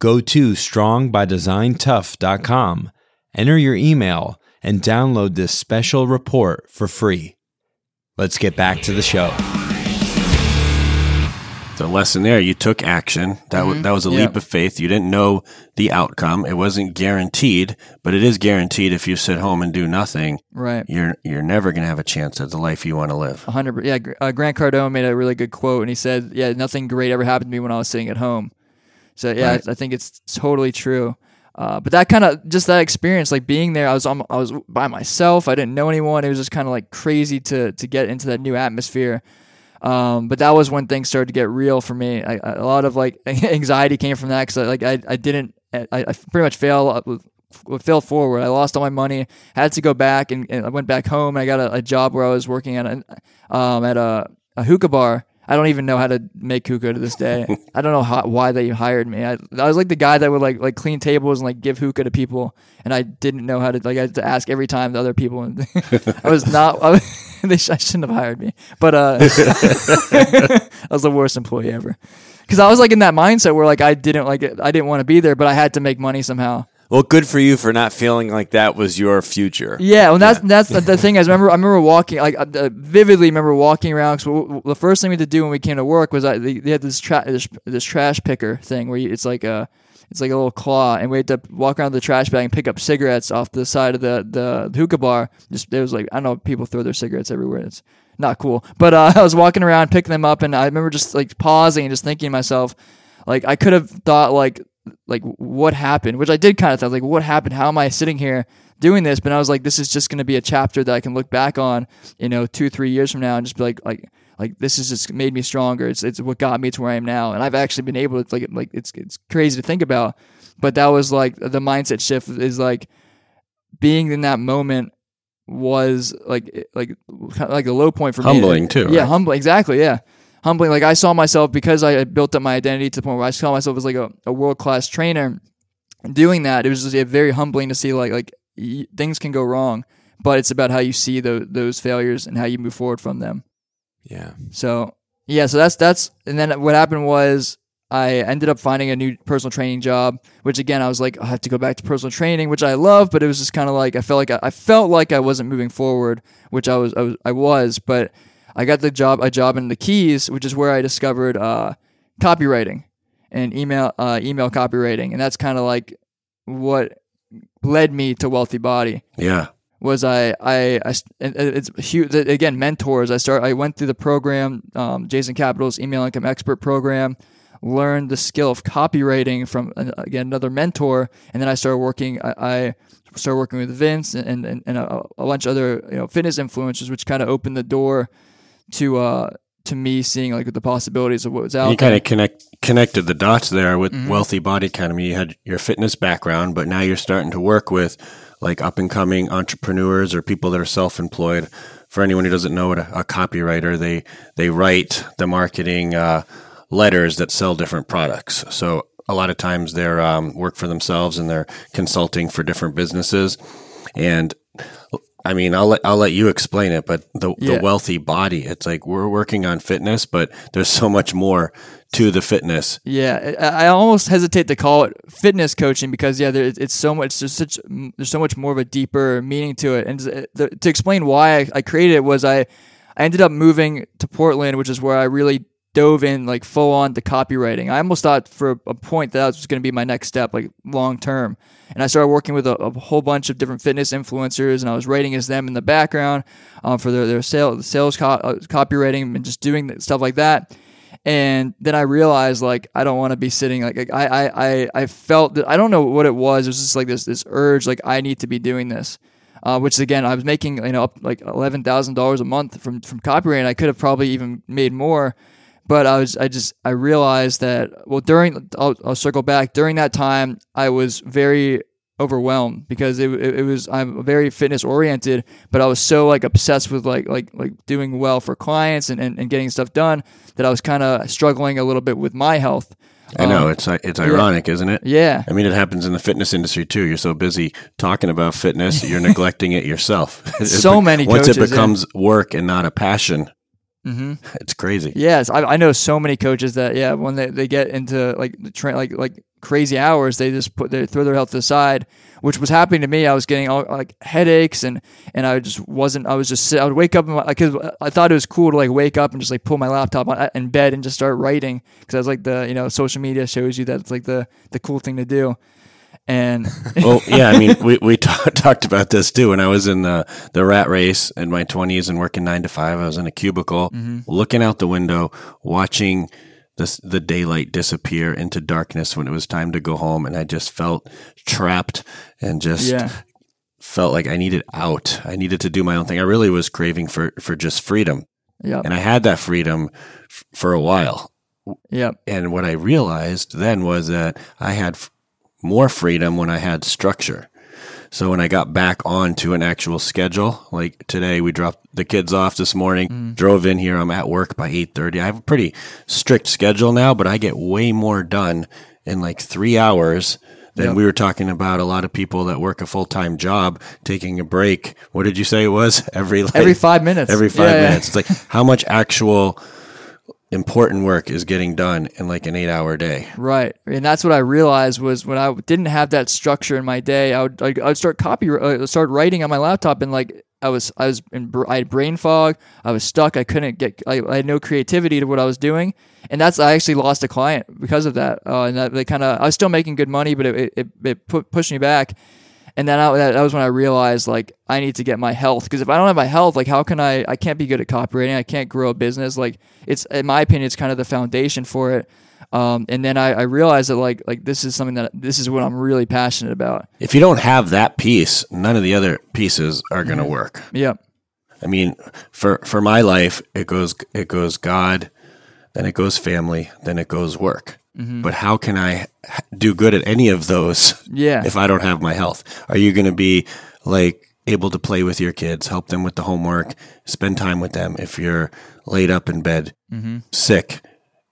Go to strongbydesigntough.com, enter your email, and download this special report for free. Let's get back to the show. The lesson there, you took action. That was that was a Yeah. leap of faith. You didn't know the outcome. It wasn't guaranteed, but it is guaranteed if you sit home and do nothing. Right. You're you're never going to have a chance at the life you want to live. Hundred. per- Yeah, uh, Grant Cardone made a really good quote, and he said, "Yeah, nothing great ever happened to me when I was sitting at home." So yeah, Right. I, I think it's totally true. Uh, but that kind of just that experience, like being there, I was on, I was by myself. I didn't know anyone. It was just kind of like crazy to to get into that new atmosphere. Um, but that was when things started to get real for me. I, a lot of like anxiety came from that because like I, I didn't I, I pretty much failed uh, fell forward. I lost all my money. Had to go back and, and I went back home. And I got a, a job where I was working at a um, at a, a hookah bar. I don't even know how to make hookah to this day. I don't know how, why they hired me. I, I was like the guy that would like like clean tables and like give hookah to people, and I didn't know how to like I had to ask every time the other people. And I was not. I, they sh- I shouldn't have hired me, but uh, I was the worst employee ever. Because I was like in that mindset where like I didn't like it, I didn't want to be there, but I had to make money somehow. Well, good for you for not feeling like that was your future. Yeah, well, that's that's the, the thing. Is, I remember I remember walking like I uh, vividly remember walking around. Cause w- w- the first thing we had to do when we came to work was I, they, they had this, tra- this this trash picker thing where you, it's like a it's like a little claw, and we had to walk around the trash bag and pick up cigarettes off the side of the the hookah bar. Just there was like I don't know people throw their cigarettes everywhere. It's not cool, but uh, I was walking around picking them up, and I remember just like pausing and just thinking to myself, like I could have thought like like what happened, which I did kind of thought like what happened? How am I sitting here doing this? But I was like, this is just going to be a chapter that I can look back on, you know, two three years from now and just be like like like this has just made me stronger. It's it's what got me to where I am now, and I've actually been able to like like it's it's crazy to think about, but that was like the mindset shift is like being in that moment was like like like a low point for me. Humbling, too, Yeah, right? humbling. Exactly. Yeah, humbling. Like I saw myself because I had built up my identity to the point where I saw myself as like a, a world class trainer. Doing that, it was just very humbling to see like like y- things can go wrong, but it's about how you see those those failures and how you move forward from them. Yeah. So yeah, so that's that's and then what happened was I ended up finding a new personal training job, which again I was like I have to go back to personal training, which I love, but it was just kind of like I felt like I, I felt like I wasn't moving forward, which I was I was, I was but I got the job a job in the Keys, which is where I discovered uh, copywriting and email uh, email copywriting, and that's kind of like what led me to Wealthy Body. Yeah. was I I, I it's huge again mentors. I start I went through the program um, Jason Capital's email income expert program learned the skill of copywriting from uh, again another mentor. And then I started working I, I started working with Vince and and, and a, a bunch of other you know fitness influencers which kind of opened the door to uh to me seeing like the possibilities of what was out You there. kind of connect connected the dots there with Mm-hmm. Wealthy Body Academy. You had your fitness background, but now you're starting to work with like up and coming entrepreneurs or people that are self employed. For anyone who doesn't know what a, a copywriter, they they write the marketing uh, letters that sell different products. So a lot of times they're um, work for themselves and they're consulting for different businesses. And I mean, I'll let I'll let you explain it, but the Yeah. the wealthy body, it's like we're working on fitness, but there's so much more to the fitness. Yeah, I almost hesitate to call it fitness coaching because yeah, there, it's so much. There's such there's so much more of a deeper meaning to it. And uh, to explain why I, I created it was I I ended up moving to Portland, which is where I really dove in like full on to copywriting. I almost thought for a point that that was going to be my next step, like long term. And I started working with a, a whole bunch of different fitness influencers, and I was writing as them in the background um, for their their sales sales co- uh, copywriting and just doing stuff like that and then I realized like I don't want to be sitting like, like I, I I I felt that I don't know what it was. It was just like this this urge like I need to be doing this. Uh, which again, I was making you know up like eleven thousand dollars a month from from copyright. I could have probably even made more, but I was I just I realized that well during I'll, I'll circle back during that time I was very overwhelmed because it, it, it was I'm very fitness oriented, but I was so like obsessed with like like like doing well for clients and, and, and getting stuff done that I was kind of struggling a little bit with my health. I know Um, it's it's ironic, isn't it? Yeah. I mean, it happens in the fitness industry too. You're so busy talking about fitness, you're neglecting it yourself. So many once coaches, it yeah. becomes work and not a passion. Mm-hmm. It's crazy. Yes, I, I know so many coaches that yeah, when they, they get into like the train like like crazy hours, they just put they throw their health aside, which was happening to me. I was getting all like headaches and and I just wasn't. I was just I would wake up because I thought it was cool to like wake up and just like pull my laptop on, in bed and just start writing because I was like the you know social media shows you that it's like the the cool thing to do. And well, yeah, I mean, we we t- talked about this too. When I was in the the rat race in my twenties and working nine to five, I was in a cubicle, mm-hmm. looking out the window, watching the the daylight disappear into darkness when it was time to go home, and I just felt trapped and just yeah. felt like I needed out. I needed to do my own thing. I really was craving for for just freedom. Yeah, and I had that freedom f- for a while. Yeah, and what I realized then was that I had more freedom when I had structure. So when I got back onto an actual schedule, like today we dropped the kids off this morning, mm. drove in here, I'm at work by 8:30. I have a pretty strict schedule now, but I get way more done in like 3 hours than yep. we were talking about a lot of people that work a full-time job taking a break. What did you say it was? Every like, every 5 minutes. Every 5 yeah, minutes. Yeah. It's like how much actual important work is getting done in like an eight hour day. Right. And that's what I realized was when I didn't have that structure in my day, I would, I would start copy, uh, start writing on my laptop and like, I was, I was in, I had brain fog. I was stuck. I couldn't get, I, I had no creativity to what I was doing. And that's, I actually lost a client because of that. Uh, and that, they kind of, I was still making good money, but it, it, it pushed me back. And then I, that was when I realized like I need to get my health because if I don't have my health, like how can I? I can't be good at copywriting. I can't grow a business. Like it's in my opinion, it's kind of the foundation for it. Um, and then I, I realized that like like this is something that this is what I'm really passionate about. If you don't have that piece, none of the other pieces are going to mm-hmm. work. Yeah. I mean, for for my life, it goes it goes God, then it goes family, then it goes work. Mm-hmm. But how can I do good at any of those yeah. if I don't have my health? Are you going to be like able to play with your kids, help them with the homework, spend time with them if you're laid up in bed, mm-hmm. sick,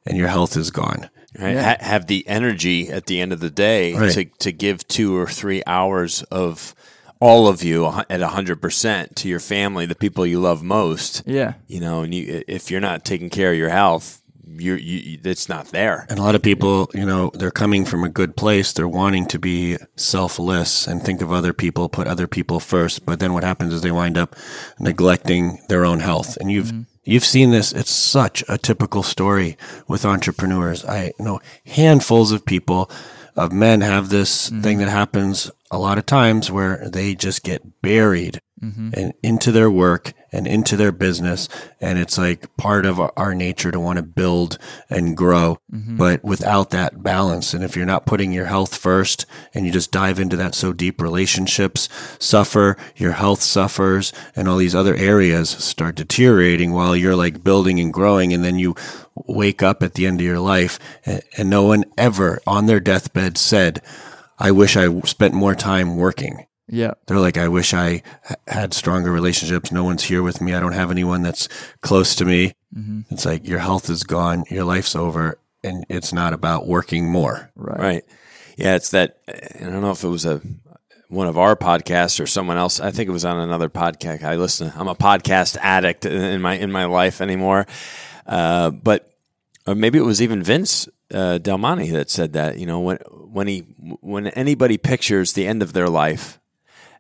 and your health is gone? Right. Yeah. Ha- have the energy at the end of the day right. to, to give two or three hours of all of you at 100% to your family, the people you love most. Yeah. You know, and you, if you're not taking care of your health, you're, you, it's not there. And a lot of people, you know, they're coming from a good place. They're wanting to be selfless and think of other people, put other people first. But then what happens is they wind up neglecting their own health. And you've, mm-hmm. You've seen this. It's such a typical story with entrepreneurs. I know handfuls of people, of men have this mm-hmm. thing that happens a lot of times where they just get buried mm-hmm. and into their work and into their business. And it's like part of our nature to want to build and grow, mm-hmm. but without that balance. And if you're not putting your health first and you just dive into that so deep, relationships suffer, your health suffers, and all these other areas start deteriorating while you're like building and growing. And then you wake up at the end of your life and, and no one ever on their deathbed said, I wish I spent more time working. Yeah. They're like, I wish I had stronger relationships. No one's here with me. I don't have anyone that's close to me. Mm-hmm. It's like your health is gone, your life's over, and it's not about working more. Right. Right. Yeah. It's that. I don't know if it was a one of our podcasts or someone else. I think it was on another podcast. I listen. I'm a podcast addict in my in my life anymore. Uh, but or maybe it was even Vince uh, Del Monte that said that. You know, when when he when anybody pictures the end of their life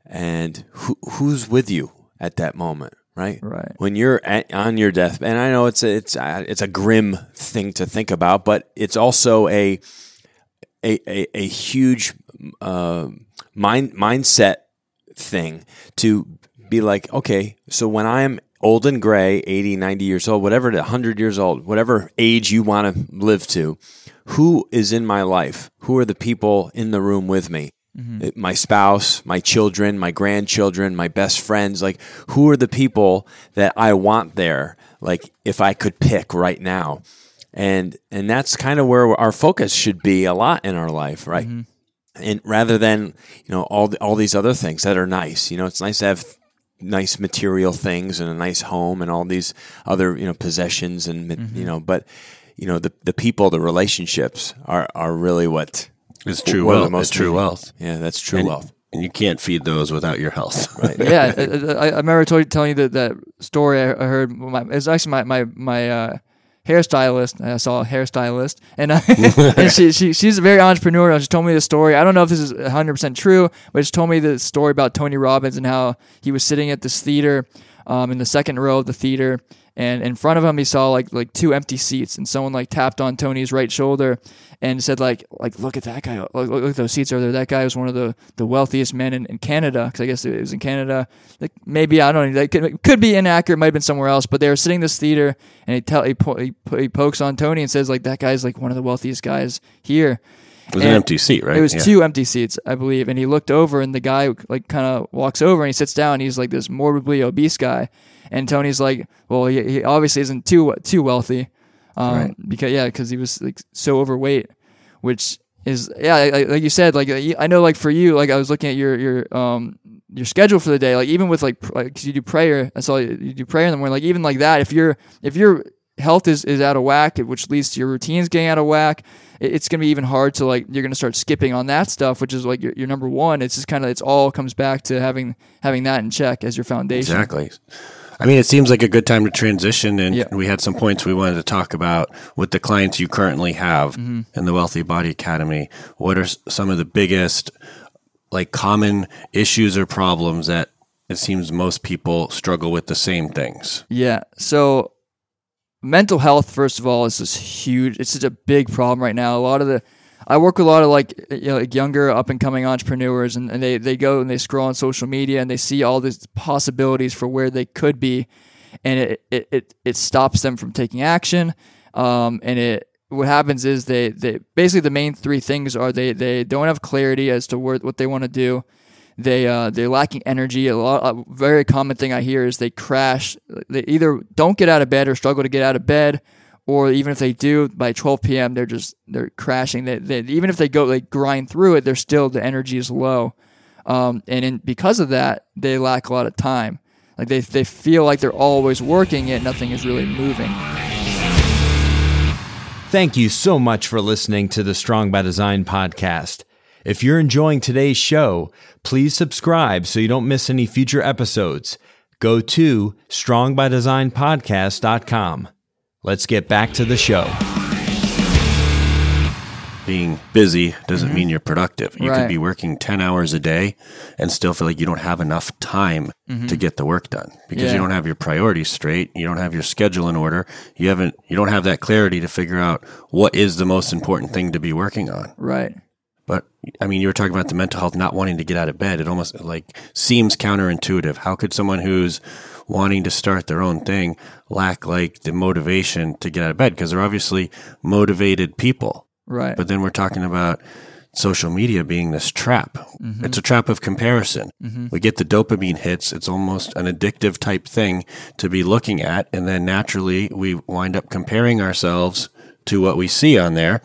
and who, who's with you at that moment right? Right. When you're at, on your death and i know it's a, it's a, it's a grim thing to think about but it's also a a, a, a huge uh, mind mindset thing to be like okay so when i'm old and gray 80 90 years old whatever 100 years old whatever age you want to live to who is in my life? Who are the people in the room with me Mm-hmm. My spouse, my children, my grandchildren, my best friends. Like, who are the people that I want there? Like, if I could pick right now. And, and that's kind of where our focus should be a lot in our life, right? Mm-hmm. And rather than, you know, all, the, all these other things that are nice, you know, it's nice to have nice material things and a nice home and all these other, you know, possessions and, mm-hmm. you know, but, you know, the, the people, the relationships are, are really what it's true wealth. It's true wealth. Yeah, that's true and, wealth. And you can't feed those without your health. Right. yeah, I, I remember telling you that, that story I heard. My, it was actually my my my uh, hairstylist. I saw a hairstylist, and, uh, and she, she she's a very entrepreneurial. She told me the story. I don't know if this is 100 percent true, but she told me the story about Tony Robbins and how he was sitting at this theater um, in the second row of the theater, and in front of him he saw like like two empty seats, and someone like tapped on Tony's right shoulder and said like like look at that guy, look, look at those seats over there. That guy was one of the, the wealthiest men in, in Canada because I guess it was in Canada. Like maybe I don't know. That could, could be inaccurate. Might have been somewhere else. But they were sitting in this theater, and he tell he, po- he, he pokes on Tony and says like that guy's like one of the wealthiest guys here. It was and an empty seat, right? It was yeah. two empty seats, I believe. And he looked over, and the guy like kind of walks over and he sits down. he's like this morbidly obese guy, and Tony's like, well, he, he obviously isn't too too wealthy, um, right. because yeah, because he was like so overweight, which is yeah, like, like, you said, like I know, like for you, like I was looking at your your um your schedule for the day, like even with like like you do prayer, I saw you do prayer in the morning, like even like that, if you're if your health is is out of whack, which leads to your routines getting out of whack it's going to be even hard to like you're going to start skipping on that stuff which is like your, your number one it's just kind of it's all comes back to having having that in check as your foundation exactly I mean, it seems like a good time to transition, and yeah. we had some points we wanted to talk about with the clients you currently have mm-hmm. in the Wealthy Body Academy. What are some of the biggest, like, common issues or problems that it seems most people struggle with the same things? Yeah. So, mental health, first of all, is this huge. It's such a big problem right now. A lot of the I work with a lot of like, you know, younger up and coming entrepreneurs and, and they, they go and they scroll on social media and they see all these possibilities for where they could be. And it, it, it, it stops them from taking action. Um, and it, what happens is they, they basically the main three things are they, they don't have clarity as to where, what they want to do. They uh, they're lacking energy. A lot, a very common thing I hear is they crash. They either don't get out of bed or struggle to get out of bed, or even if they do by 12 p.m. they're just they're crashing. They, they even if they go like grind through it, they're still the energy is low, um, and in, because of that, they lack a lot of time. Like they they feel like they're always working, yet nothing is really moving. Thank you so much for listening to the Strong by Design podcast. If you're enjoying today's show, please subscribe so you don't miss any future episodes. Go to strongbydesignpodcast.com. Let's get back to the show. Being busy doesn't mm-hmm. mean you're productive. You right. could be working 10 hours a day and still feel like you don't have enough time mm-hmm. to get the work done because yeah. you don't have your priorities straight. You don't have your schedule in order. You haven't, you don't have that clarity to figure out what is the most important thing to be working on. Right. But I mean, you were talking about the mental health, not wanting to get out of bed. It almost like seems counterintuitive. How could someone who's wanting to start their own thing lack like the motivation to get out of bed because they're obviously motivated people. Right. But then we're talking about social media being this trap. Mm-hmm. It's a trap of comparison. Mm-hmm. We get the dopamine hits. It's almost an addictive type thing to be looking at. And then naturally we wind up comparing ourselves to what we see on there.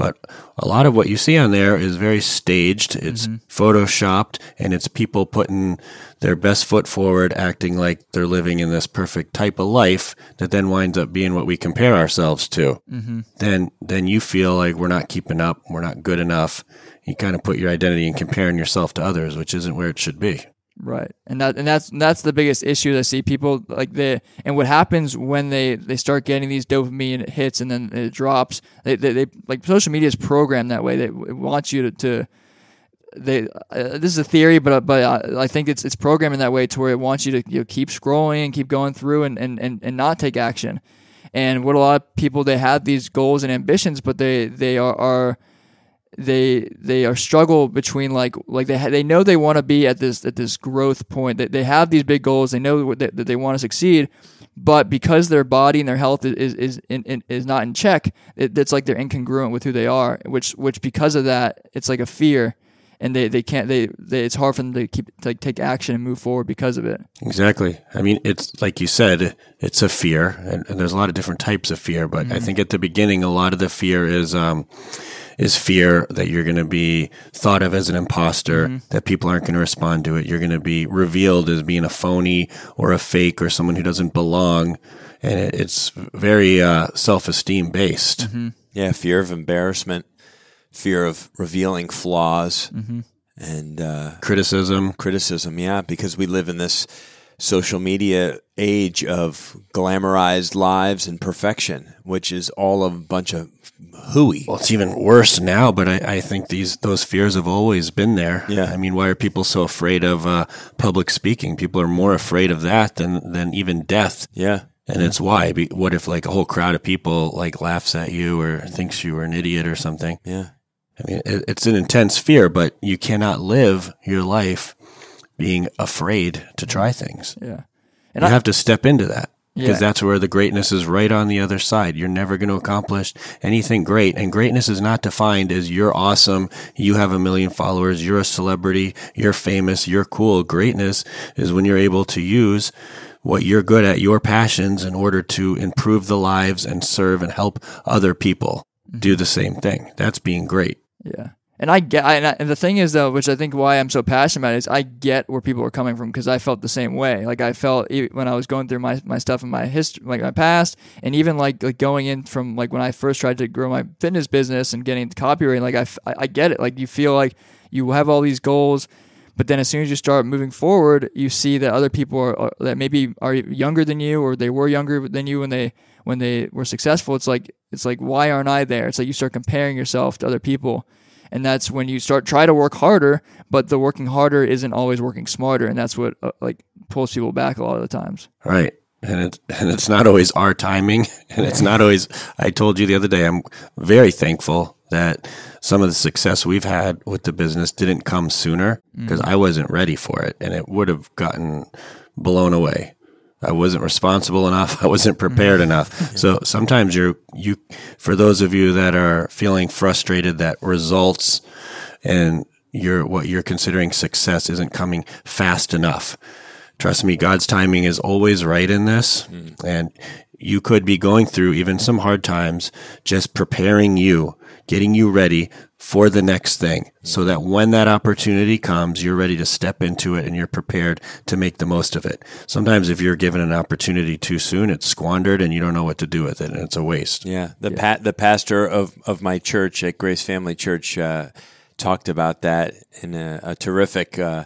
But a lot of what you see on there is very staged. It's mm-hmm. photoshopped and it's people putting their best foot forward, acting like they're living in this perfect type of life that then winds up being what we compare ourselves to. Mm-hmm. Then, then you feel like we're not keeping up. We're not good enough. You kind of put your identity in comparing yourself to others, which isn't where it should be. Right, and that and that's that's the biggest issue I see people like they and what happens when they they start getting these dopamine hits and then it drops. They they, they like social media is programmed that way. They want you to, to they uh, this is a theory, but but uh, I think it's it's programmed in that way to where it wants you to you know, keep scrolling and keep going through and, and, and, and not take action. And what a lot of people they have these goals and ambitions, but they they are, are they they are struggle between like like they ha- they know they want to be at this at this growth point. That they, they have these big goals. They know that, that they want to succeed. But because their body and their health is is in, in, is not in check it, it's like they're incongruent with who they are which which because of that it's like a fear. And they, they can't they, they it's hard for them to keep to like take action and move forward because of it. Exactly. I mean it's like you said it's a fear. And, and there's a lot of different types of fear. But mm-hmm. i think at the beginning a lot of the fear is um is fear that you're going to be thought of as an imposter, mm-hmm. that people aren't going to respond to it. You're going to be revealed as being a phony or a fake or someone who doesn't belong. And it, it's very uh, self esteem based. Mm-hmm. Yeah, fear of embarrassment, fear of revealing flaws. Mm-hmm. and uh, Criticism. criticism. Yeah, because we live in this social media age of glamorized lives and perfection, which is all a bunch of hooey. Well, it's even worse now, but I, I think these those fears have always been there. Yeah. I mean, why are people so afraid of uh, public speaking? People are more afraid of that than than even death. Yeah. And it's why. What if like a whole crowd of people like laughs at you or thinks you are an idiot or something? Yeah. I mean, it, it's an intense fear, but you cannot live your life being afraid to try things. Yeah. And you have to step into that because Yeah. that's where the greatness is right on the other side. You're never going to accomplish anything great. And greatness is not defined as you're awesome, you have a million followers, you're a celebrity, you're famous, you're cool. Greatness is when you're able to use what you're good at, your passions, in order to improve the lives and serve and help other people mm-hmm. do the same thing. That's being great. Yeah. And I get, I, and I- and the thing is though, which I think why I'm so passionate about it is I get where people are coming from because I felt the same way. Like I felt when I was going through my, my stuff in my history, like my past, and even like like going in from like when I first tried to grow my fitness business and getting copywriting. Like I get it. Like you feel like you have all these goals, but then as soon as you start moving forward, you see that other people are, are that maybe are younger than you or they were younger than you when they when they were successful. It's like it's like why aren't I there? It's like you start comparing yourself to other people and that's when you start try to work harder but the working harder isn't always working smarter. And that's what uh, like pulls people back a lot of the times. Right. And it's and it's not always our timing. And it's not always I told you the other day I'm very thankful that some of the success we've had with the business didn't come sooner because I wasn't ready for it. And it would have gotten blown away. I wasn't responsible enough. I wasn't prepared mm-hmm. enough. So sometimes you're you for those of you that are feeling frustrated that results and your what you're considering success isn't coming fast enough. Trust me, God's timing is always right in this. Mm-hmm. And you could be going through even some hard times, just preparing you, getting you ready for the next thing so that when that opportunity comes, you're ready to step into it and you're prepared to make the most of it. Sometimes if you're given an opportunity too soon, it's squandered and you don't know what to do with it and it's a waste. Yeah, the pa- the pastor of, of my church at Grace Family Church uh, talked about that in a, a terrific uh,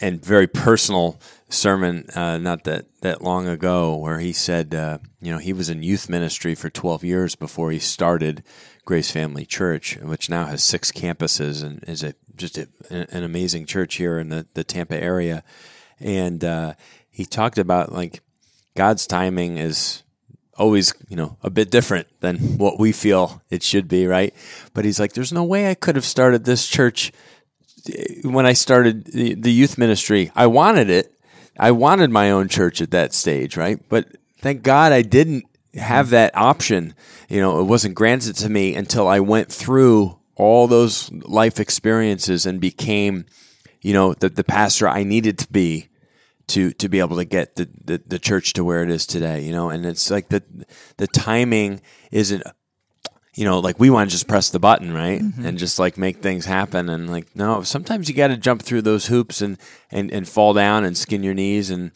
and very personal sermon uh, not that, that long ago, where he said, uh, you know, he was in youth ministry for 12 years before he started Grace Family Church, which now has six campuses and is a just a, an amazing church here in the, the Tampa area. And uh, he talked about like God's timing is always, you know, a bit different than what we feel it should be, right? But he's like, there's no way I could have started this church when I started the, the youth ministry. I wanted it. I wanted my own church at that stage, right? But thank God I didn't have that option. You know, it wasn't granted to me until I went through all those life experiences and became, you know, the, the pastor I needed to be to to be able to get the, the, the church to where it is today, you know, and it's like the the timing isn't you know, like we want to just press the button, right? Mm-hmm. And just like make things happen. And like no, sometimes you got to jump through those hoops and and and fall down and skin your knees and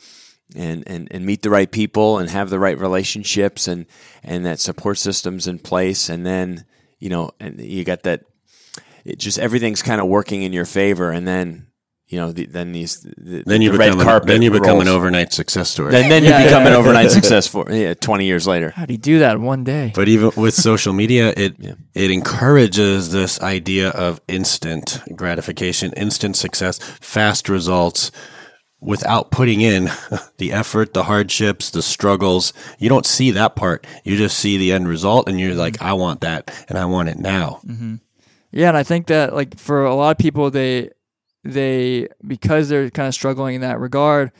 and, and, and meet the right people and have the right relationships and, and that support systems in place. And then you know and you got that it just everything's kind of working in your favor. And then you know the, then these the, Then you the become red an, carpet then you become rolls. an overnight success story. then, then Yeah, you become yeah. an overnight success for yeah, 20 years later how do you do that one day But even with social media, it it encourages this idea of instant gratification, instant success, fast results without putting in the effort, the hardships, the struggles. You don't see that part. You just see the end result and you're like, mm-hmm. I want that and I want it now. Mm-hmm. Yeah, and I think that like for a lot of people, they they because they're kind of struggling in that regard,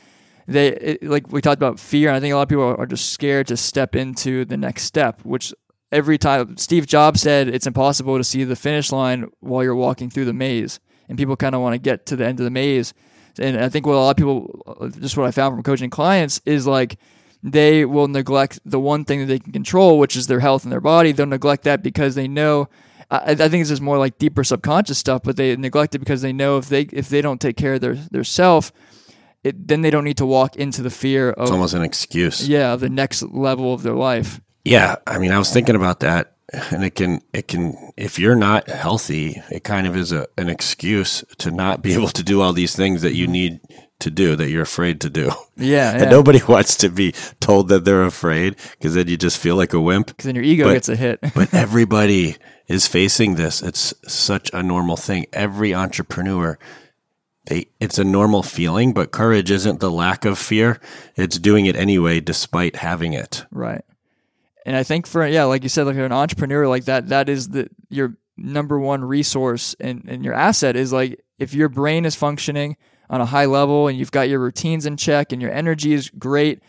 they it, like we talked about fear. And I think a lot of people are just scared to step into the next step. Which every time Steve Jobs said it's impossible to see the finish line while you're walking through the maze, and people kind of want to get to the end of the maze. And I think what a lot of people, just what I found from coaching clients, is like they will neglect the one thing that they can control, which is their health and their body. They'll neglect that because they know. I, I think it's just more like deeper subconscious stuff, but they neglect it because they know if they if they don't take care of their their self, it, then they don't need to walk into the fear of It's almost an excuse. yeah the next level of their life. Yeah, I mean, I was thinking about that, and it can it can if you're not healthy, it kind of is a, an excuse to not be able to do all these things that you need to do that you're afraid to do. Yeah, And nobody wants to be told that they're afraid because then you just feel like a wimp. Because then your ego But- gets a hit. But everybody is facing this. It's such a normal thing. Every entrepreneur, they it's a normal feeling, but courage isn't the lack of fear. It's doing it anyway despite having it. Right. And I think for yeah, like you said, like an entrepreneur like that, that is the your number one resource and, and your asset is like if your brain is functioning on a high level and you've got your routines in check and your energy is great,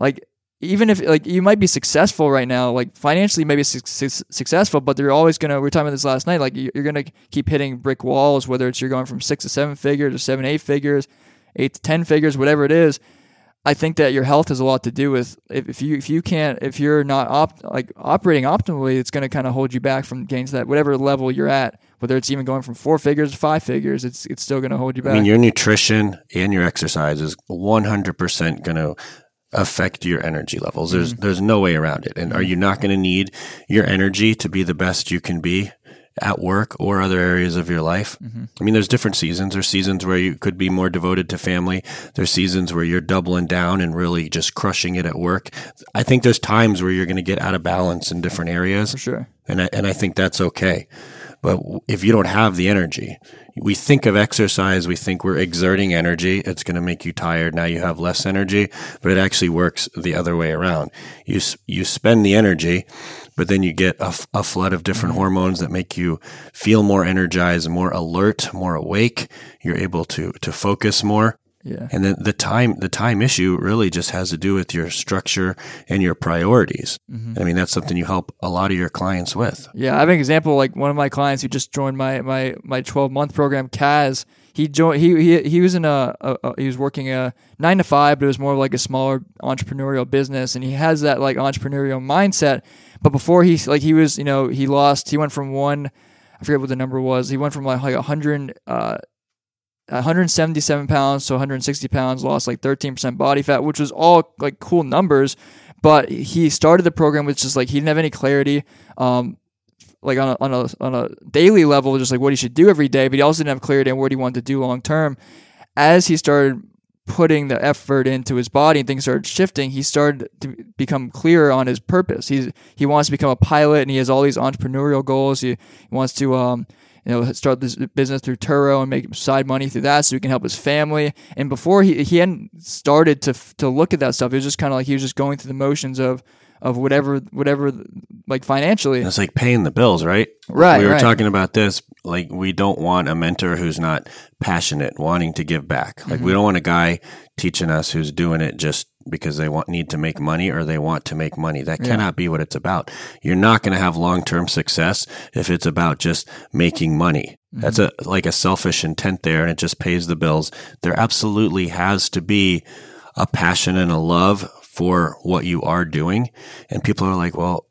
like even if like you might be successful right now, like financially maybe su- su- successful, but they're always gonna. We were talking about this last night. Like you- you're gonna keep hitting brick walls, whether it's you're going from six to seven figures or seven eight figures, eight to ten figures, whatever it is. I think that your health has a lot to do with if, if you if you can't if you're not op, like operating optimally, it's going to kind of hold you back from gains that whatever level you're at. Whether it's even going from four figures to five figures, it's it's still going to hold you back. I mean, your nutrition and your exercise is 100% going to affect your energy levels. There's mm-hmm. there's no way around it. And are mm-hmm. you not going to need your energy to be the best you can be at work or other areas of your life? Mm-hmm. I mean, there's different seasons. There's seasons where you could be more devoted to family. There's seasons where you're doubling down and really just crushing it at work. I think there's times where you're going to get out of balance in different areas for sure. and I, and I think that's okay. But if you don't have the energy, we think of exercise, we think we're exerting energy. It's going to make you tired. Now you have less energy, but it actually works the other way around. You you spend the energy, but then you get a, f- a flood of different hormones that make you feel more energized, more alert, more awake. You're able to to focus more. Yeah. And then the time the time issue really just has to do with your structure and your priorities. Mm-hmm. I mean, that's something you help a lot of your clients with. Yeah, I have an example like one of my clients who just joined my my my 12 month program, Kaz. He joined. He he he was in a, a, a he was working a nine to five, but it was more of like a smaller entrepreneurial business, and he has that like entrepreneurial mindset. But before he like he was you know he lost. He went from one, I forget what the number was. He went from like like 100. Uh, 177 pounds to 160 pounds, lost like 13% body fat, which was all like cool numbers. But he started the program with just like he didn't have any clarity. Um, like on a, on a on a daily level, just like what he should do every day, but he also didn't have clarity on what he wanted to do long term. As he started putting the effort into his body and things started shifting, he started to become clearer on his purpose. He's he wants to become a pilot, and he has all these entrepreneurial goals. He, he wants to um you know start this business through Turo and make side money through that, so he can help his family. And before he he hadn't started to to look at that stuff, it was just kind of like he was just going through the motions of of whatever whatever like financially. It's like paying the bills, right? Right, We were right. talking about this. Like, we don't want a mentor who's not passionate, wanting to give back. Like, Mm-hmm. we don't want a guy teaching us who's doing it just because they want need to make money or they want to make money. That cannot be what it's about. You're not going to have long term success if it's about just making money. Mm-hmm. That's a like a selfish intent there, and it just pays the bills. There absolutely has to be a passion and a love for what you are doing. And people are like, well,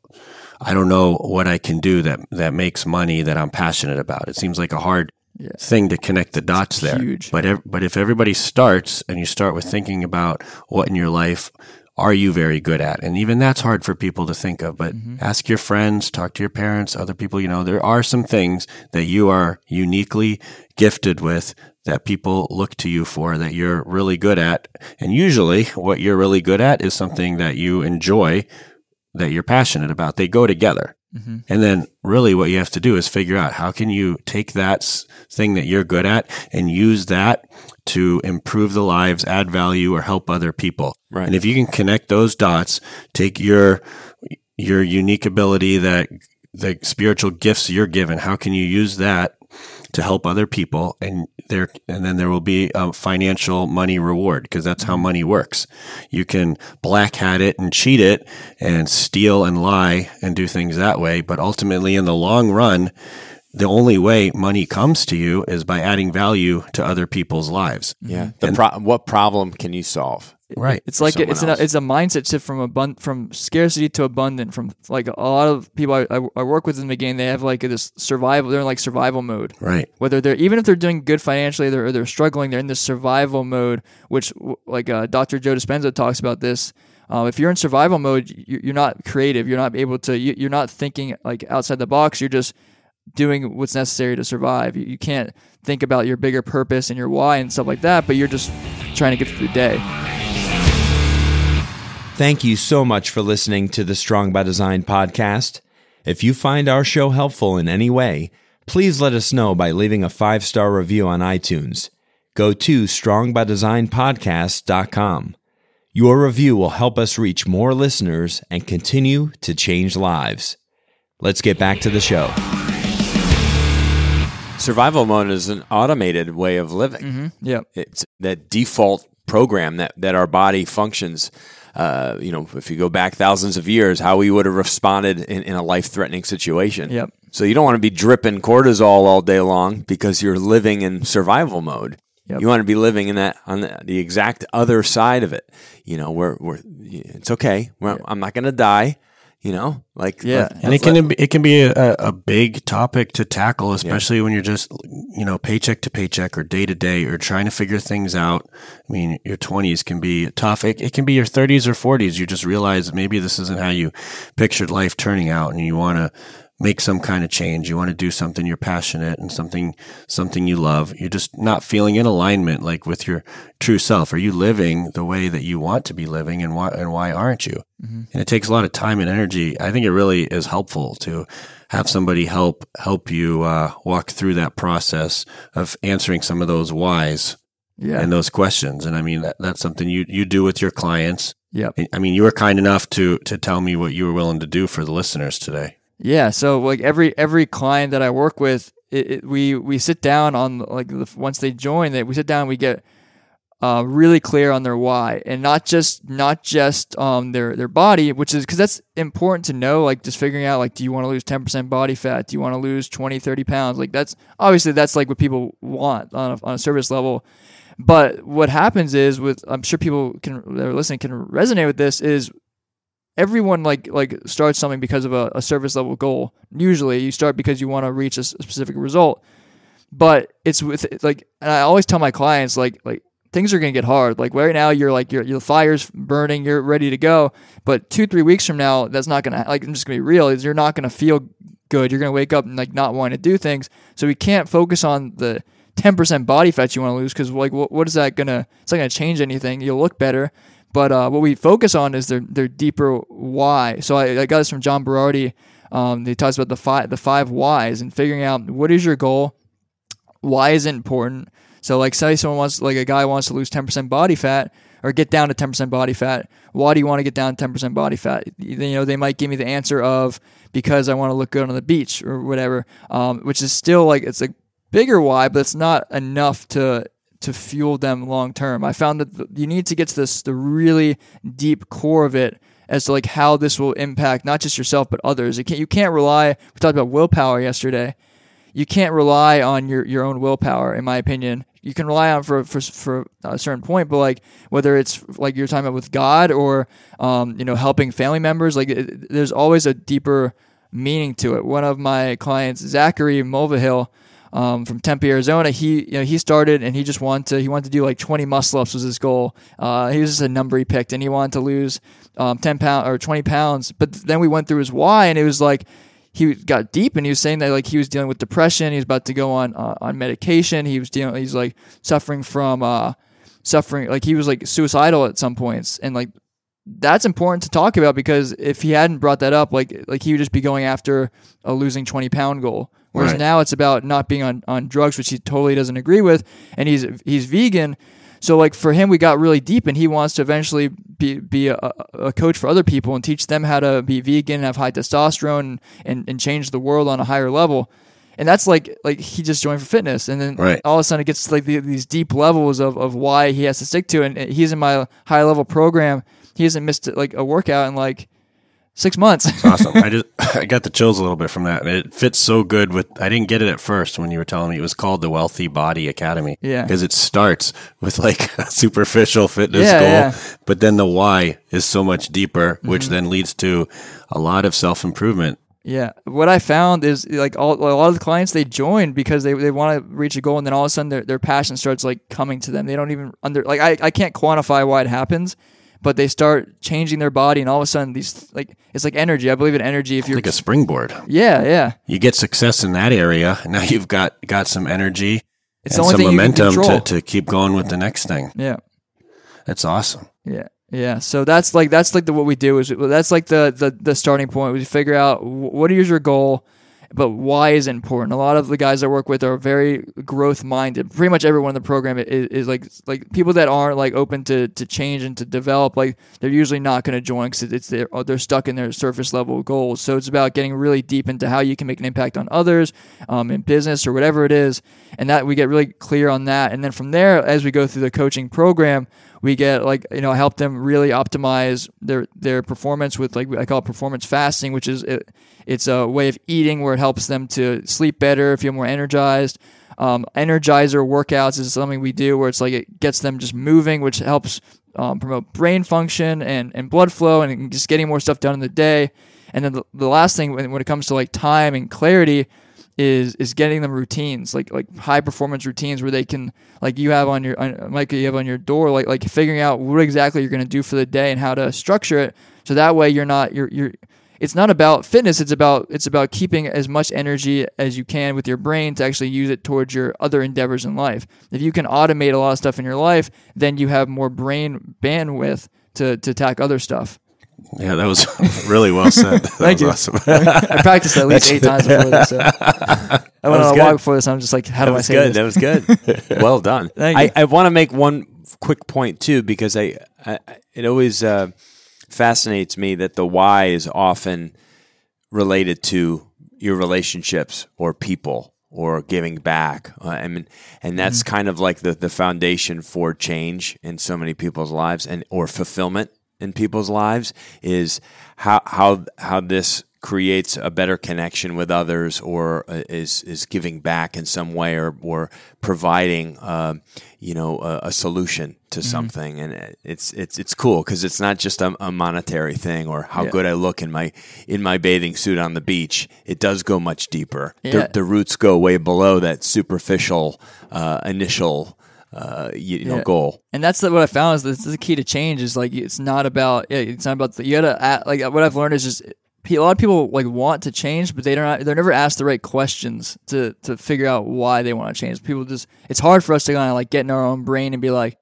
I don't know what I can do that that makes money that I'm passionate about. It seems like a hard thing to connect the dots there. huge. But ev- but if everybody starts and you start with thinking about what in your life are you very good at, and even that's hard for people to think of. But mm-hmm. ask your friends, talk to your parents, other people. You know, there are some things that you are uniquely gifted with that people look to you for that you're really good at. And usually what you're really good at is something that you enjoy that you're passionate about. They go together. Mm-hmm. And then really what you have to do is figure out how can you take that thing that you're good at and use that to improve the lives, add value or help other people. Right. And if you can connect those dots, take your your unique ability that the spiritual gifts you're given, how can you use that to help other people and there and then there will be a financial money reward because that's how money works you can black hat it and cheat it and steal and lie and do things that way but ultimately in the long run the only way money comes to you is by adding value to other people's lives Yeah. The pro- what problem can you solve? Right It's like it's an, it's a mindset shift from abund- from scarcity to abundant. From like a lot of people I, I, I work with in the game, they have like this survival. They're in like survival mode. right Whether they're even if they're doing good financially, they're or they're struggling. They're in this survival mode, which like uh, Dr. Joe Dispenza talks about this Uh, if you're in survival mode, you- you're not creative. You're not able to. you- You're not thinking like outside the box. You're just doing what's necessary to survive. You, you can't think about your bigger purpose and your why and stuff like that. But you're just trying to get through the day. Thank you so much for listening to the Strong by Design podcast. If you find our show helpful in any way, please let us know by leaving a five star review on iTunes. Go to strongbydesignpodcast.com. Your review will help us reach more listeners and continue to change lives. Let's get back to the show. Survival mode is an automated way of living. Mm-hmm. Yep. It's that default program that, that our body functions. Uh, you know, if you go back thousands of years, how we would have responded in, in a life threatening situation. Yep. So you don't want to be dripping cortisol all day long because you're living in survival mode. Yep. You want to be living in that on the, the exact other side of it. You know, where where it's okay. We're, I'm not going to die. You know, like Yeah. let- And it can it can be a, a big topic to tackle, especially when you're just you know paycheck to paycheck or day to day or trying to figure things out. I mean, your 20s can be tough. It, it can be your 30s or 40s. You just realize maybe this isn't how you pictured life turning out, and you want to make some kind of change. You want to do something you're passionate and something something you love. You're just not feeling in alignment like with your true self. Are you living the way that you want to be living, and why and why aren't you? and it takes a lot of time and energy. I think it really is helpful to have somebody help help you uh, walk through that process of answering some of those whys Yeah. and those questions. And I mean, that, that's something you you do with your clients. Yep. I mean, you were kind enough to to tell me what you were willing to do for the listeners today. Yeah, so like every every client that I work with, it, it, we we sit down on like the, once they join, that we sit down, we get uh, really clear on their why, and not just not just um their their body, which is because that's important to know. Like just figuring out like, do you want to lose ten percent body fat? Do you want to lose 20, 30 pounds? Like that's obviously that's like what people want on a, on a service level. But what happens is with I'm sure people can that are listening can resonate with this is everyone like like starts something because of a, a service level goal. Usually, you start because you want to reach a specific result. But it's with like, and I always tell my clients like like things are gonna get hard. Like right now, you're like your your fire's burning, you're ready to go. But two three weeks from now, that's not gonna like I'm just gonna be real. Is you're not gonna feel good. You're gonna wake up and like not wanting to do things. So we can't focus on the 10% body fat you want to lose because like what, what is that gonna it's not gonna change anything you'll look better but uh, what we focus on is their their deeper why. So I, I got this from John Berardi. Um, he talks about the five the five whys and figuring out what is your goal, why is it important. So like say someone wants like a guy wants to lose ten percent body fat or get down to ten percent body fat. Why do you want to get down to ten percent body fat? You know they might give me the answer of because I want to look good on the beach or whatever, um, which is still like it's a bigger why, but it's not enough to to fuel them long term. I found that you need to get to this the really deep core of it as to like how this will impact not just yourself but others. It can't, you can't rely. We talked about willpower yesterday. You can't rely on your, your own willpower, in my opinion. You can rely on for, for for a certain point, but like whether it's like you're talking about with God or um, you know helping family members, like it, there's always a deeper meaning to it. One of my clients, Zachary Mulvihill, um, from Tempe, Arizona. He you know he started and he just wanted to he wanted to do like 20 muscle ups was his goal. Uh, he was just a number he picked and he wanted to lose um, 10 pound or 20 pounds. But then we went through his why and it was like he got deep and he was saying that like he was dealing with depression. He was about to go on uh, on medication. He was dealing he's like suffering from uh, suffering like he was like suicidal at some points and like that's important to talk about because if he hadn't brought that up, like like he would just be going after a losing twenty pound goal. Whereas Right. now it's about not being on, on drugs, which he totally doesn't agree with, and he's he's vegan. So like for him, we got really deep, and he wants to eventually be be a, a coach for other people and teach them how to be vegan, and have high testosterone, and, and, and change the world on a higher level. And that's like like he just joined for fitness, and then Right. all of a sudden it gets to, like the, these deep levels of, of why he has to stick to it. And he's in my high level program. He hasn't missed like a workout in like six months. awesome. I just I got the chills a little bit from that, it fits so good with. I didn't get it at first when you were telling me it was called the Wealthy Body Academy. Yeah. because it starts with like a superficial fitness Yeah, goal, yeah. Mm-hmm. but then the why is so much deeper, which then leads to a lot of self improvement. Yeah, what I found is like all, a lot of the clients they join because they, they want to reach a goal, and then all of a sudden their, their passion starts like coming to them. They don't even under like I, I can't quantify why it happens, but they start changing their body, and all of a sudden, these like it's like energy. I believe in energy. If you're like a springboard. yeah, yeah, You get success in that area. Now you've got got some energy it's the and only some thing you momentum to, to keep going with the next thing. yeah. That's awesome. Yeah. Yeah. So that's like that's like the what we do is that's like the the, the starting point. We figure out what is your goal, but why is important. A lot of the guys I work with are very growth minded. Pretty much everyone in the program is, is like like people that aren't like open to, to change and to develop. Like they're usually not going to join because it's they're they're stuck in their surface level goals. So it's about getting really deep into how you can make an impact on others, um, in business or whatever it is, and that we get really clear on that. And then from there, as we go through the coaching program we get like you know help them really optimize their their performance with like I call it performance fasting, which is it, it's a way of eating where it helps them to sleep better, feel more energized. Um, energizer workouts is something we do where it's like it gets them just moving, which helps um, promote brain function and, and blood flow and just getting more stuff done in the day. And then the, the last thing when, when it comes to like time and clarity is is getting them routines like like high performance routines where they can like you have on your on, like you have on your door like like figuring out what exactly you're going to do for the day and how to structure it. So that way you're not you're you're it's not about fitness it's about it's about keeping as much energy as you can with your brain to actually use it towards your other endeavors in life. If you can automate a lot of stuff in your life then you have more brain bandwidth to to attack other stuff Yeah, that was really well said. That Thank you. awesome. I practiced at least eight times before this. So. I went on a good. walk before this. I'm just like, how do I say good. this? That was good. well done. Thank I, you. I want to make one quick point too because I, I it always uh, fascinates me that the why is often related to your relationships or people or giving back. Uh, I mean, and that's Mm-hmm. kind of like the the foundation for change in so many people's lives and or fulfillment in people's lives is how how how this creates a better connection with others or uh, is is giving back in some way or or providing um, you know a, a solution to Mm-hmm. something and it's it's it's cool because it's not just a, a monetary thing or how Yeah. good I look in my in my bathing suit on the beach it does go much deeper Yeah. the, the roots go way below that superficial uh, initial uh, you, know Yeah. goal and that's what I found is this is the key to change is like it's not about yeah, it's not about the, you gotta like what I've learned is just a lot of people like want to change but they don't they're never asked the right questions to to figure out why they want to change. People just it's hard for us to kind of like get in our own brain and be like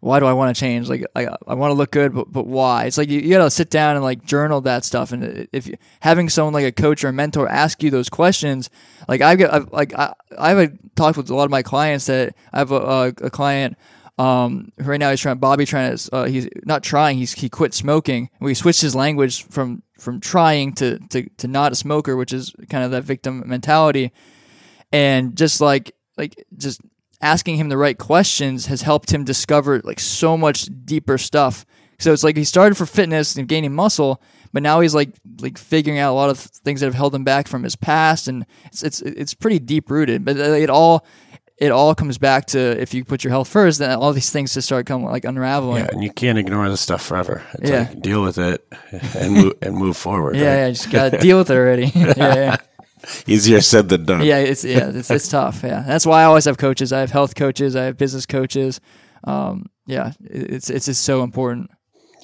why do I want to change? Like I, I want to look good but, but why? It's like you, you gotta sit down and like journal that stuff and if you, having someone like a coach or a mentor ask you those questions like I get I've, like I, I've talked with a lot of my clients that I have a, a, a client um, right now he's trying Bobby trying to uh, he's not trying he's he quit smoking we switched his language from from trying to, to to not a smoker which is kind of that victim mentality. And just like like just asking him the right questions has helped him discover like so much deeper stuff. So it's like he started for fitness and gaining muscle but now he's like like figuring out a lot of things that have held him back from his past. And it's it's it's pretty deep rooted but it all it all comes back to if you put your health first then all these things just start coming like unraveling Yeah, and you can't ignore this stuff forever. It's Yeah. like deal with it and move and move forward. yeah, right? yeah, just gotta deal with it already. yeah, yeah, Easier said than done. yeah. It's yeah, it's, it's tough. Yeah, that's why I always have coaches. I have health coaches. I have business coaches. Um, yeah, it's it's just so important.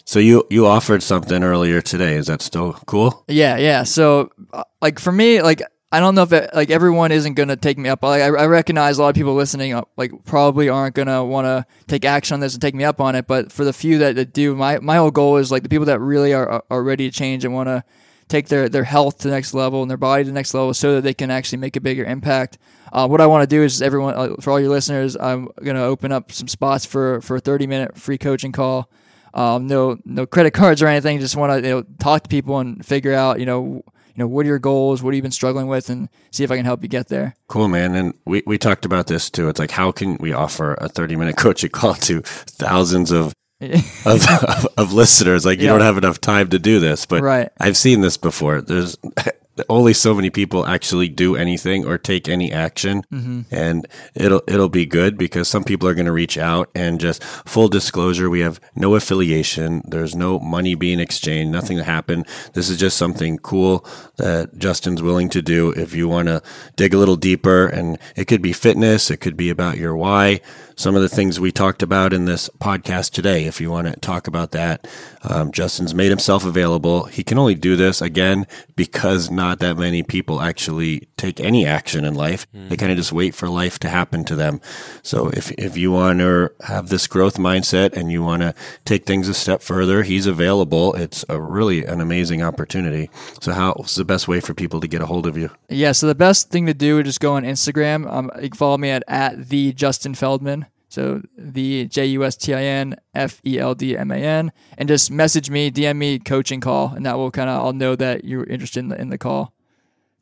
So you you offered something earlier today. Is that still cool? Yeah, yeah. So, uh, like for me, like I don't know if it, like everyone isn't gonna take me up. Like I, I recognize a lot of people listening, uh, like probably aren't gonna want to take action on this and take me up on it. But for the few that, that do, my my whole goal is like the people that really are are- ready to change and want to take their their health to the next level and their body to the next level, so that they can actually make a bigger impact. Uh, what I want to do is everyone, uh, for all your listeners, I'm gonna open up some spots for for a 30 minute free coaching call. Um, no no credit cards or anything. Just want to you know, talk to people and figure out you know you know what are your goals, what have you been struggling with, and see if I can help you get there. Cool, man. And we, we talked about this too. It's like, how can we offer a 30 minute coaching call to thousands of, of, of, of listeners? Like, you Yeah. don't have enough time to do this, but Right. I've seen this before. There's, only so many people actually do anything or take any action. Mm-hmm. and it'll it'll be good because some people are going to reach out and just full disclosure we have no affiliation. There's no money being exchanged nothing to happen. This is just something cool that Justin's willing to do. If you want to dig a little deeper and it could be fitness it could be about your why some of the things we talked about in this podcast today if you want to talk about that um, Justin's made himself available he can only do this again because not that many people actually take any action in life. They kind of just wait for life to happen to them. So if, if you want to have this growth mindset and you want to take things a step further, he's available. It's a really an amazing opportunity. So how's the best way for people to get a hold of you? Yeah, so the best thing to do is just go on Instagram. Um, you can follow me at, at the Justin Feldman. So the J U S T I N F E L D M A N, and just message me, DM me, coaching call, and that will kind of I'll know that you're interested in the, in the call.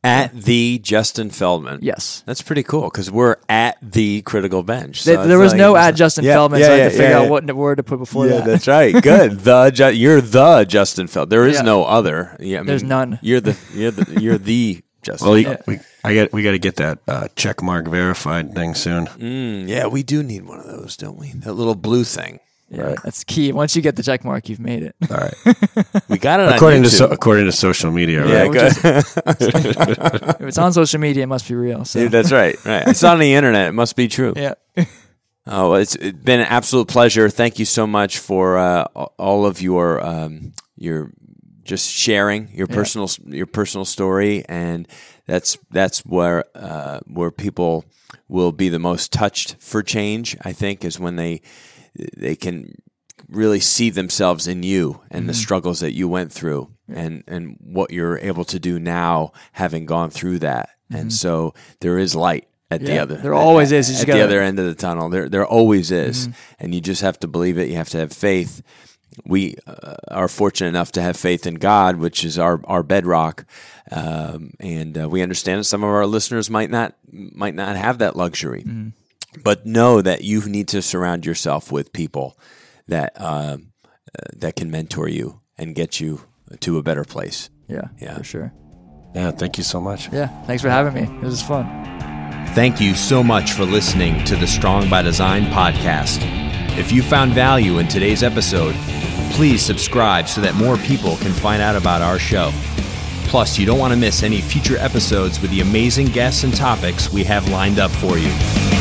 At the Justin Feldman. Yes. That's pretty cool because we're at the critical bench. There, So there was like- no at Justin Yeah, Feldman, yeah, so I had yeah, to figure out what word to put before Yeah, that. that's right. Good. The Ju- you're the Justin Feld. There is no other. Yeah, I mean, There's none. You're the you're the you're the Justin. Well, you, Feld. we, I got we got to get that uh, check mark verified thing soon. Mm, yeah, we do need one of those, don't we? That little blue thing. Yeah, that's key. Once you get the check mark, you've made it. All right, We got it according on to so, according to social media, yeah, right? which good. If it's on social media, it must be real. So Dude, that's right. Right. It's on the internet. It must be true. yeah, Oh, it's it's been an absolute pleasure. Thank you so much for uh, all of your um, your just sharing your personal your personal story, and that's that's where uh, where people will be the most touched for change. I think is when they they can really see themselves in you and the mm-hmm. struggles that you went through and and what you're able to do now having gone through that. And mm-hmm. so there is light at the other there always is. At the gotta- other end of the tunnel. There there always is. Mm-hmm. And you just have to believe it. You have to have faith we uh, are fortunate enough to have faith in God, which is our our bedrock, um, and uh, we understand that some of our listeners might not might not have that luxury. But know that you need to surround yourself with people that um, uh, that can mentor you and get you to a better place. yeah, Yeah. for sure. Yeah, thank you so much. Yeah, thanks for having me. It was fun. Thank you so much for listening to the Strong by Design podcast. If you found value in today's episode, please subscribe so that more people can find out about our show. Plus, you don't want to miss any future episodes with the amazing guests and topics we have lined up for you.